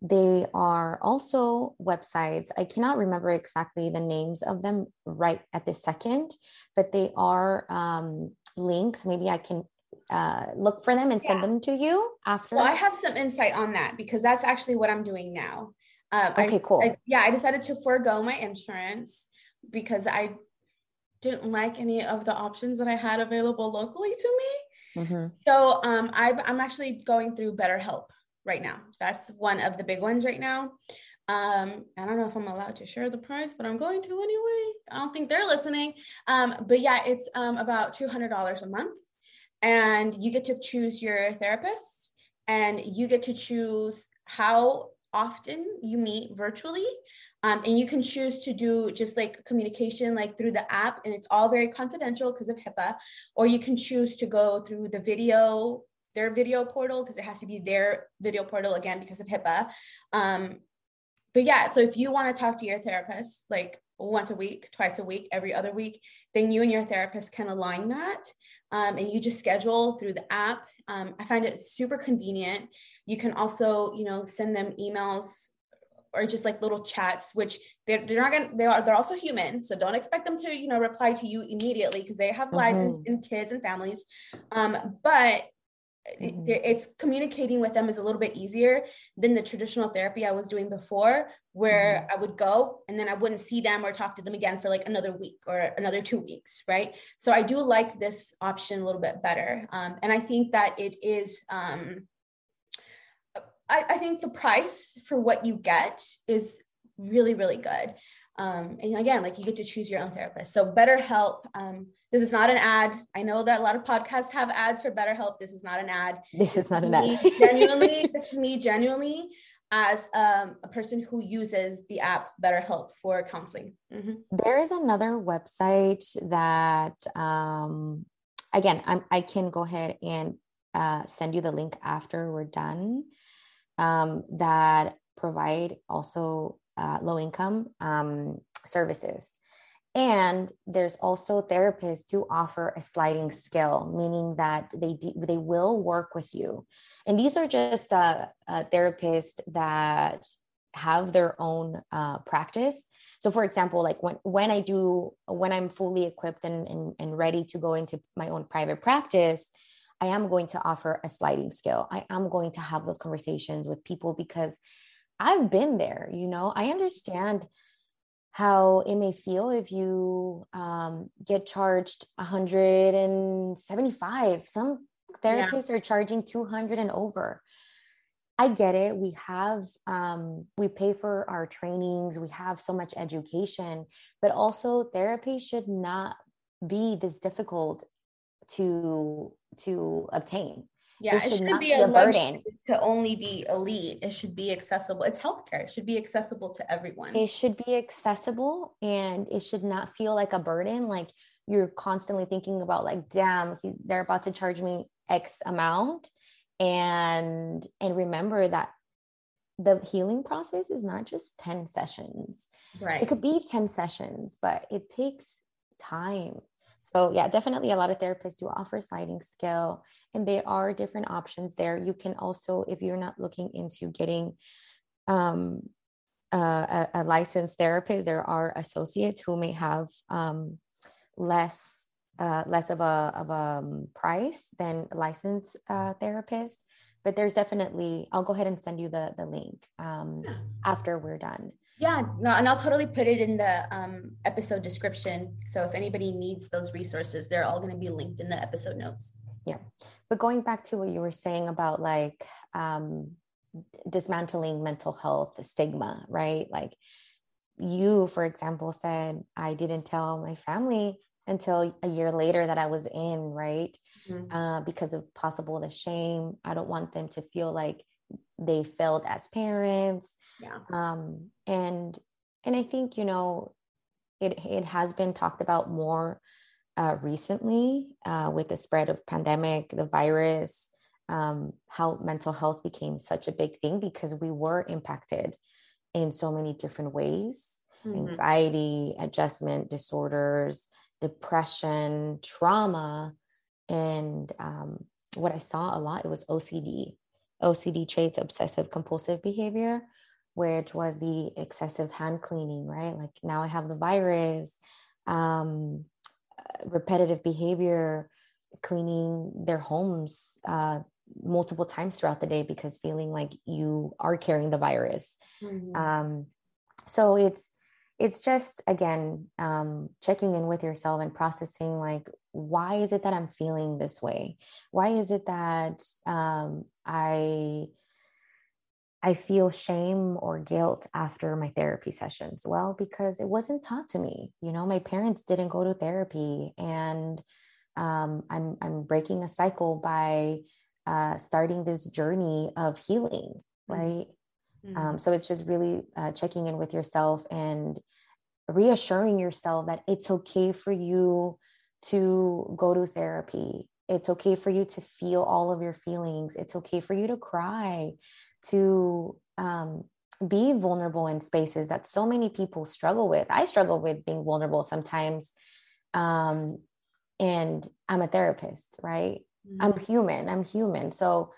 S2: they are also websites. I cannot remember exactly the names of them right at this second, but they are um, links. Maybe I can uh, look for them and send yeah. them to you after.
S3: Well, I have some insight on that because that's actually what I'm doing now.
S2: Um, okay, I, cool.
S3: I, yeah, I decided to forego my insurance because I didn't like any of the options that I had available locally to me. Mm-hmm. So um, i am actually going through BetterHelp right now. That's one of the big ones right now. Um, I don't know if I'm allowed to share the price, but I'm going to anyway. I don't think they're listening. Um, but yeah, it's um, about $200 a month. And you get to choose your therapist and you get to choose how often you meet virtually. Um, and you can choose to do just like communication like through the app and it's all very confidential because of HIPAA, or you can choose to go through the video their video portal because it has to be their video portal again because of HIPAA. Um, but yeah, so if you want to talk to your therapist like once a week, twice a week, every other week, then you and your therapist can align that. Um, and you just schedule through the app. Um, I find it super convenient. You can also, you know, send them emails or just like little chats, which they're, they're not gonna, they are, they're also human. So don't expect them to, you know, reply to you immediately because they have lives mm-hmm. and, and, kids and families. Um, but mm-hmm. it's communicating with them is a little bit easier than the traditional therapy I was doing before, where mm-hmm. I would go and then I wouldn't see them or talk to them again for like another week or another two weeks, right? So I do like this option a little bit better. Um, and I think that it is, um, I, I think the price for what you get is really, really good. Um, and again, like you get to choose your own therapist. So BetterHelp, um, this is not an ad. I know that a lot of podcasts have ads for BetterHelp. This is not an ad.
S2: This is not an ad. (laughs)
S3: genuinely, this is me genuinely as um, a person who uses the app BetterHelp for counseling.
S2: Mm-hmm. There is another website that, um, again, I'm, i can go ahead and uh, send you the link after we're done. Um, that provide also uh, low income um, services. And there's also therapists who offer a sliding scale, meaning that they they will work with you. And these are just uh, uh, therapists that have their own uh, practice. So, for example, like when when I do when I'm fully equipped and, and and ready to go into my own private practice, I am going to offer a sliding scale. I am going to have those conversations with people because I've been there, you know, I understand how it may feel if you um, get charged 175. Some therapists yeah. are charging 200 and over. I get it. We have, um, we pay for our trainings, we have so much education, but also therapy should not be this difficult to to obtain
S3: yeah, it, should not be a, burden to only the elite. It should be accessible. It's healthcare. It should be accessible to everyone.
S2: It should be accessible and it should not feel like a burden. Like you're constantly thinking about like, damn, they're about to charge me X amount. And and remember that the healing process is not just 10 sessions.
S3: Right.
S2: It could be 10 sessions, but it takes time. So yeah, definitely a lot of therapists do offer sliding scale and there are different options there. You can also, if you're not looking into getting um, uh, a, a, licensed therapist, there are associates who may have um, less uh, less of a of a um, price than licensed uh, But there's definitely, I'll go ahead and send you the the link um, after we're done.
S3: Yeah, no, and I'll totally put it in the um, episode description. So if anybody needs those resources, they're all going to be linked in the episode notes.
S2: Yeah. But going back to what you were saying about like um, dismantling mental health stigma, right? Like you, for example, said, I didn't tell my family until a year later that I was in, right? Mm-hmm. Uh, because of possible the shame. I don't want them to feel like they failed as parents.
S3: Yeah.
S2: Um, and and I think you know, it it has been talked about more uh, recently uh, with the spread of pandemic, the virus, um, how mental health became such a big thing because we were impacted in so many different ways mm-hmm. anxiety adjustment disorders depression trauma and um, what i saw a lot it was ocd ocd traits obsessive compulsive behavior which was the excessive hand cleaning right? Like now i have the virus um, repetitive behavior cleaning their homes uh, multiple times throughout the day because feeling like you are carrying the virus. Mm-hmm. um, so it's it's just again um, checking in with yourself and processing like why is it that i'm feeling this way? Why is it that um, i i feel shame or guilt after my therapy sessions. Well because it wasn't taught to me you know my parents didn't go to therapy and um, i'm i'm breaking a cycle by uh, starting this journey of healing mm-hmm. right? Mm-hmm. Um, so it's just really uh, checking in with yourself and reassuring yourself that it's okay for you to go to therapy. It's okay for you to feel all of your feelings. It's okay for you to cry to um, be vulnerable in spaces that so many people struggle with i struggle with being vulnerable sometimes um, and i'm a therapist right mm-hmm. i'm human i'm human so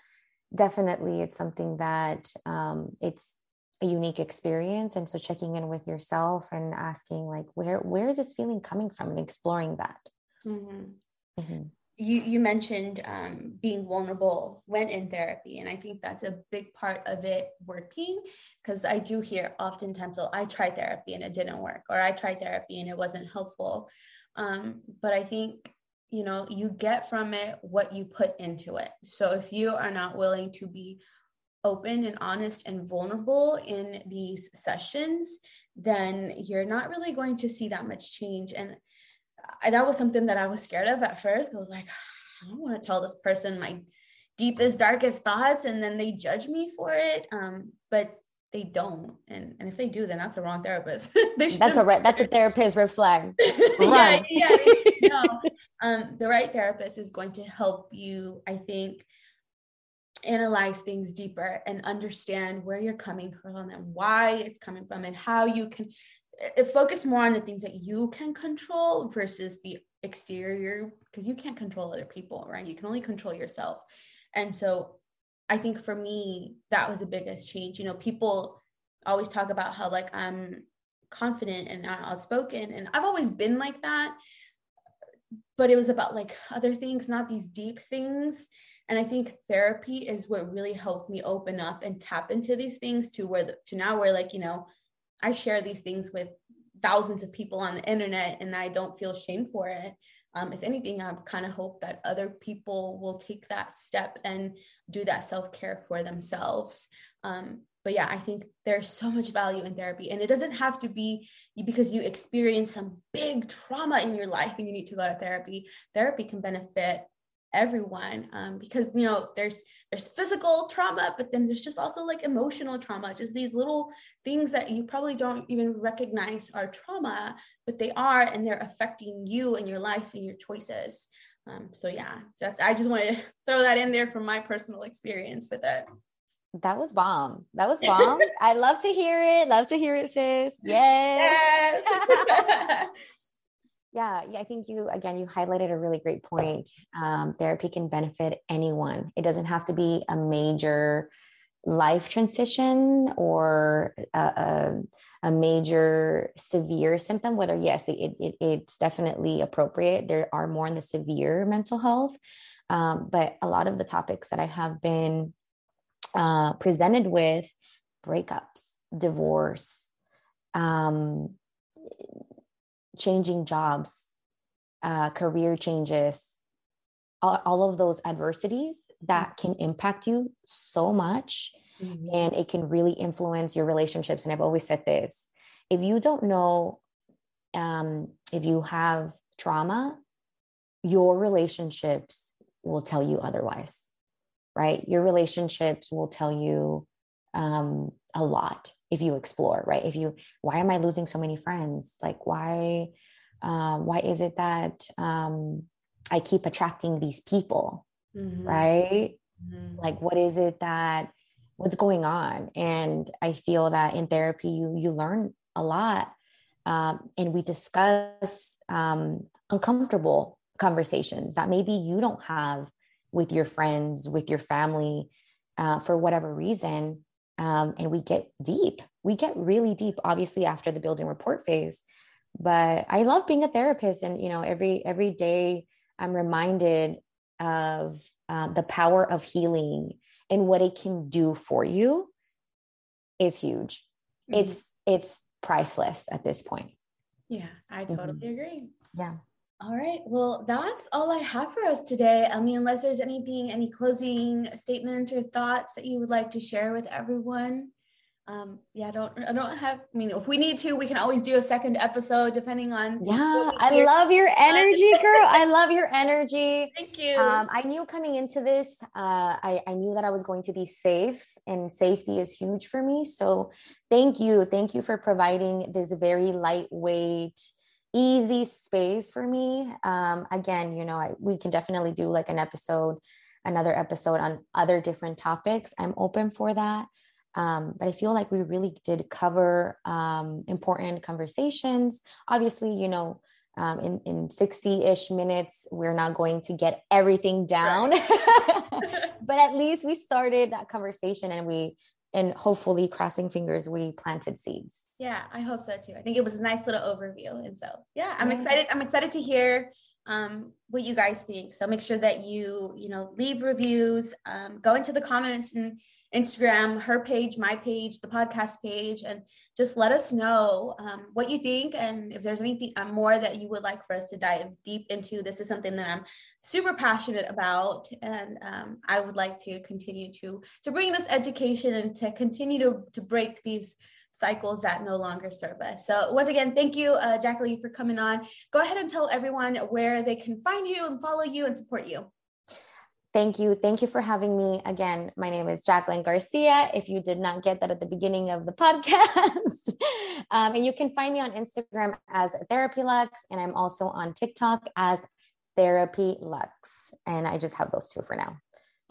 S2: definitely it's something that um, it's a unique experience and so checking in with yourself and asking like where where is this feeling coming from and exploring that
S3: mm-hmm. Mm-hmm. You you mentioned um, being vulnerable when in therapy and i think that's a big part of it working because i do hear oftentimes oh i tried therapy and it didn't work or i tried therapy and it wasn't helpful. Um, but i think you know you get from it what you put into it. So if you are not willing to be open and honest and vulnerable in these sessions then you're not really going to see that much change. And I, that was something that i was scared of at first. I was like i don't want to tell this person my deepest darkest thoughts and then they judge me for it um, but they don't. And and if they do then that's a wrong therapist. (laughs)
S2: That's a that's a therapist red flag. (laughs)
S3: Yeah, yeah. No. um the right therapist is going to help you i think analyze things deeper and understand where you're coming from and why it's coming from and how you can focus more on the things that you can control versus the exterior because you can't control other people right you can only control yourself and so I think for me, that was the biggest change. You know, people always talk about how like I'm confident and outspoken, and I've always been like that. But it was about like other things, not these deep things. And I think therapy is what really helped me open up and tap into these things to where the, to now where like, you know, I share these things with thousands of people on the internet and I don't feel shame for it um, if anything, I kind of hope that other people will take that step and do that self care for themselves. Um, but yeah, I think there's so much value in therapy, and it doesn't have to be because you experience some big trauma in your life and you need to go to therapy. Therapy can benefit everyone um, because you know there's there's physical trauma but then there's just also like emotional trauma just these little things that you probably don't even recognize are trauma but they are and they're affecting you and your life and your choices um, so yeah just i just wanted to (laughs) throw that in there from my personal experience with it
S2: that was bomb. That was (laughs) bomb. I love to hear it. Love to hear it, sis. Yes. yes. (laughs) Yeah, yeah, I think you again you highlighted a really great point. Um, therapy can benefit anyone. It doesn't have to be a major life transition or a, a, a major severe symptom. Whether yes, it, it, it's definitely appropriate. There are more in the severe mental health, um, but a lot of the topics that I have been uh, presented with, breakups, divorce, um, changing jobs, uh, career changes, all, all, of those adversities that mm-hmm. can impact you so much mm-hmm. and it can really influence your relationships. And I've always said this if you don't know um, if you have trauma, your relationships will tell you otherwise, right? Your relationships will tell you um, a lot if you explore, right? If you, why am I losing so many friends? Like, why, um, why is it that um, I keep attracting these people, mm-hmm. right? Mm-hmm. Like, what is it that, what's going on? And I feel that in therapy, you you learn a lot, um, and we discuss um, uncomfortable conversations that maybe you don't have with your friends, with your family, uh, for whatever reason um, and we get deep. We get really deep, obviously, after the building rapport phase. But I love being a therapist, and you know, every every day I'm reminded of uh, the power of healing and what it can do for you is huge. Mm-hmm. It's it's priceless at this point.
S3: Yeah, I totally mm-hmm. agree.
S2: Yeah.
S3: All right. Well, that's all I have for us today. I mean, unless there's anything, any closing statements or thoughts that you would like to share with everyone. Um, yeah, I don't, I don't have, I mean, if we need to, we can always do a second episode depending on.
S2: Yeah. I love your (laughs) energy, girl. I love your energy.
S3: Thank you.
S2: Um, I knew coming into this, uh, I, I knew that I was going to be safe and safety is huge for me. So thank you. Thank you for providing this very lightweight, easy space for me. Um, again, you know, I, we can definitely do like an episode, another episode on other different topics. I'm open for that. Um, but I feel like we really did cover um, important conversations. Obviously, you know, um, in, in 60 ish minutes, we're not going to get everything down, right. (laughs) but at least we started that conversation and we and hopefully crossing fingers we planted seeds.
S3: Yeah i hope so too. I think it was a nice little overview. And so yeah i'm excited i'm excited to hear um, what you guys think so make sure that you you know leave reviews um, go into the comments and Instagram, her page, my page, the podcast page, and just let us know um, what you think and if there's anything uh, more that you would like for us to dive deep into. This is something that I'm super passionate about, and um, I would like to continue to to bring this education and to continue to to break these cycles that no longer serve us. So once again, thank you, uh, Jacqueline, for coming on. Go ahead and tell everyone where they can find you and follow you and support you.
S2: Thank you. Thank you for having me. Again, my name is Jacqueline Garcia. If you did not get that at the beginning of the (laughs) podcast, um, and you can find me on Instagram as Therapy Lux, and I'm also on TikTok as Therapy Lux. And I just have those two for now.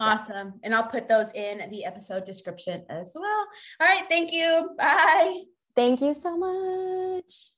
S3: Awesome. And I'll put those in the episode description as well. All right. Thank you. Bye.
S2: Thank you so much.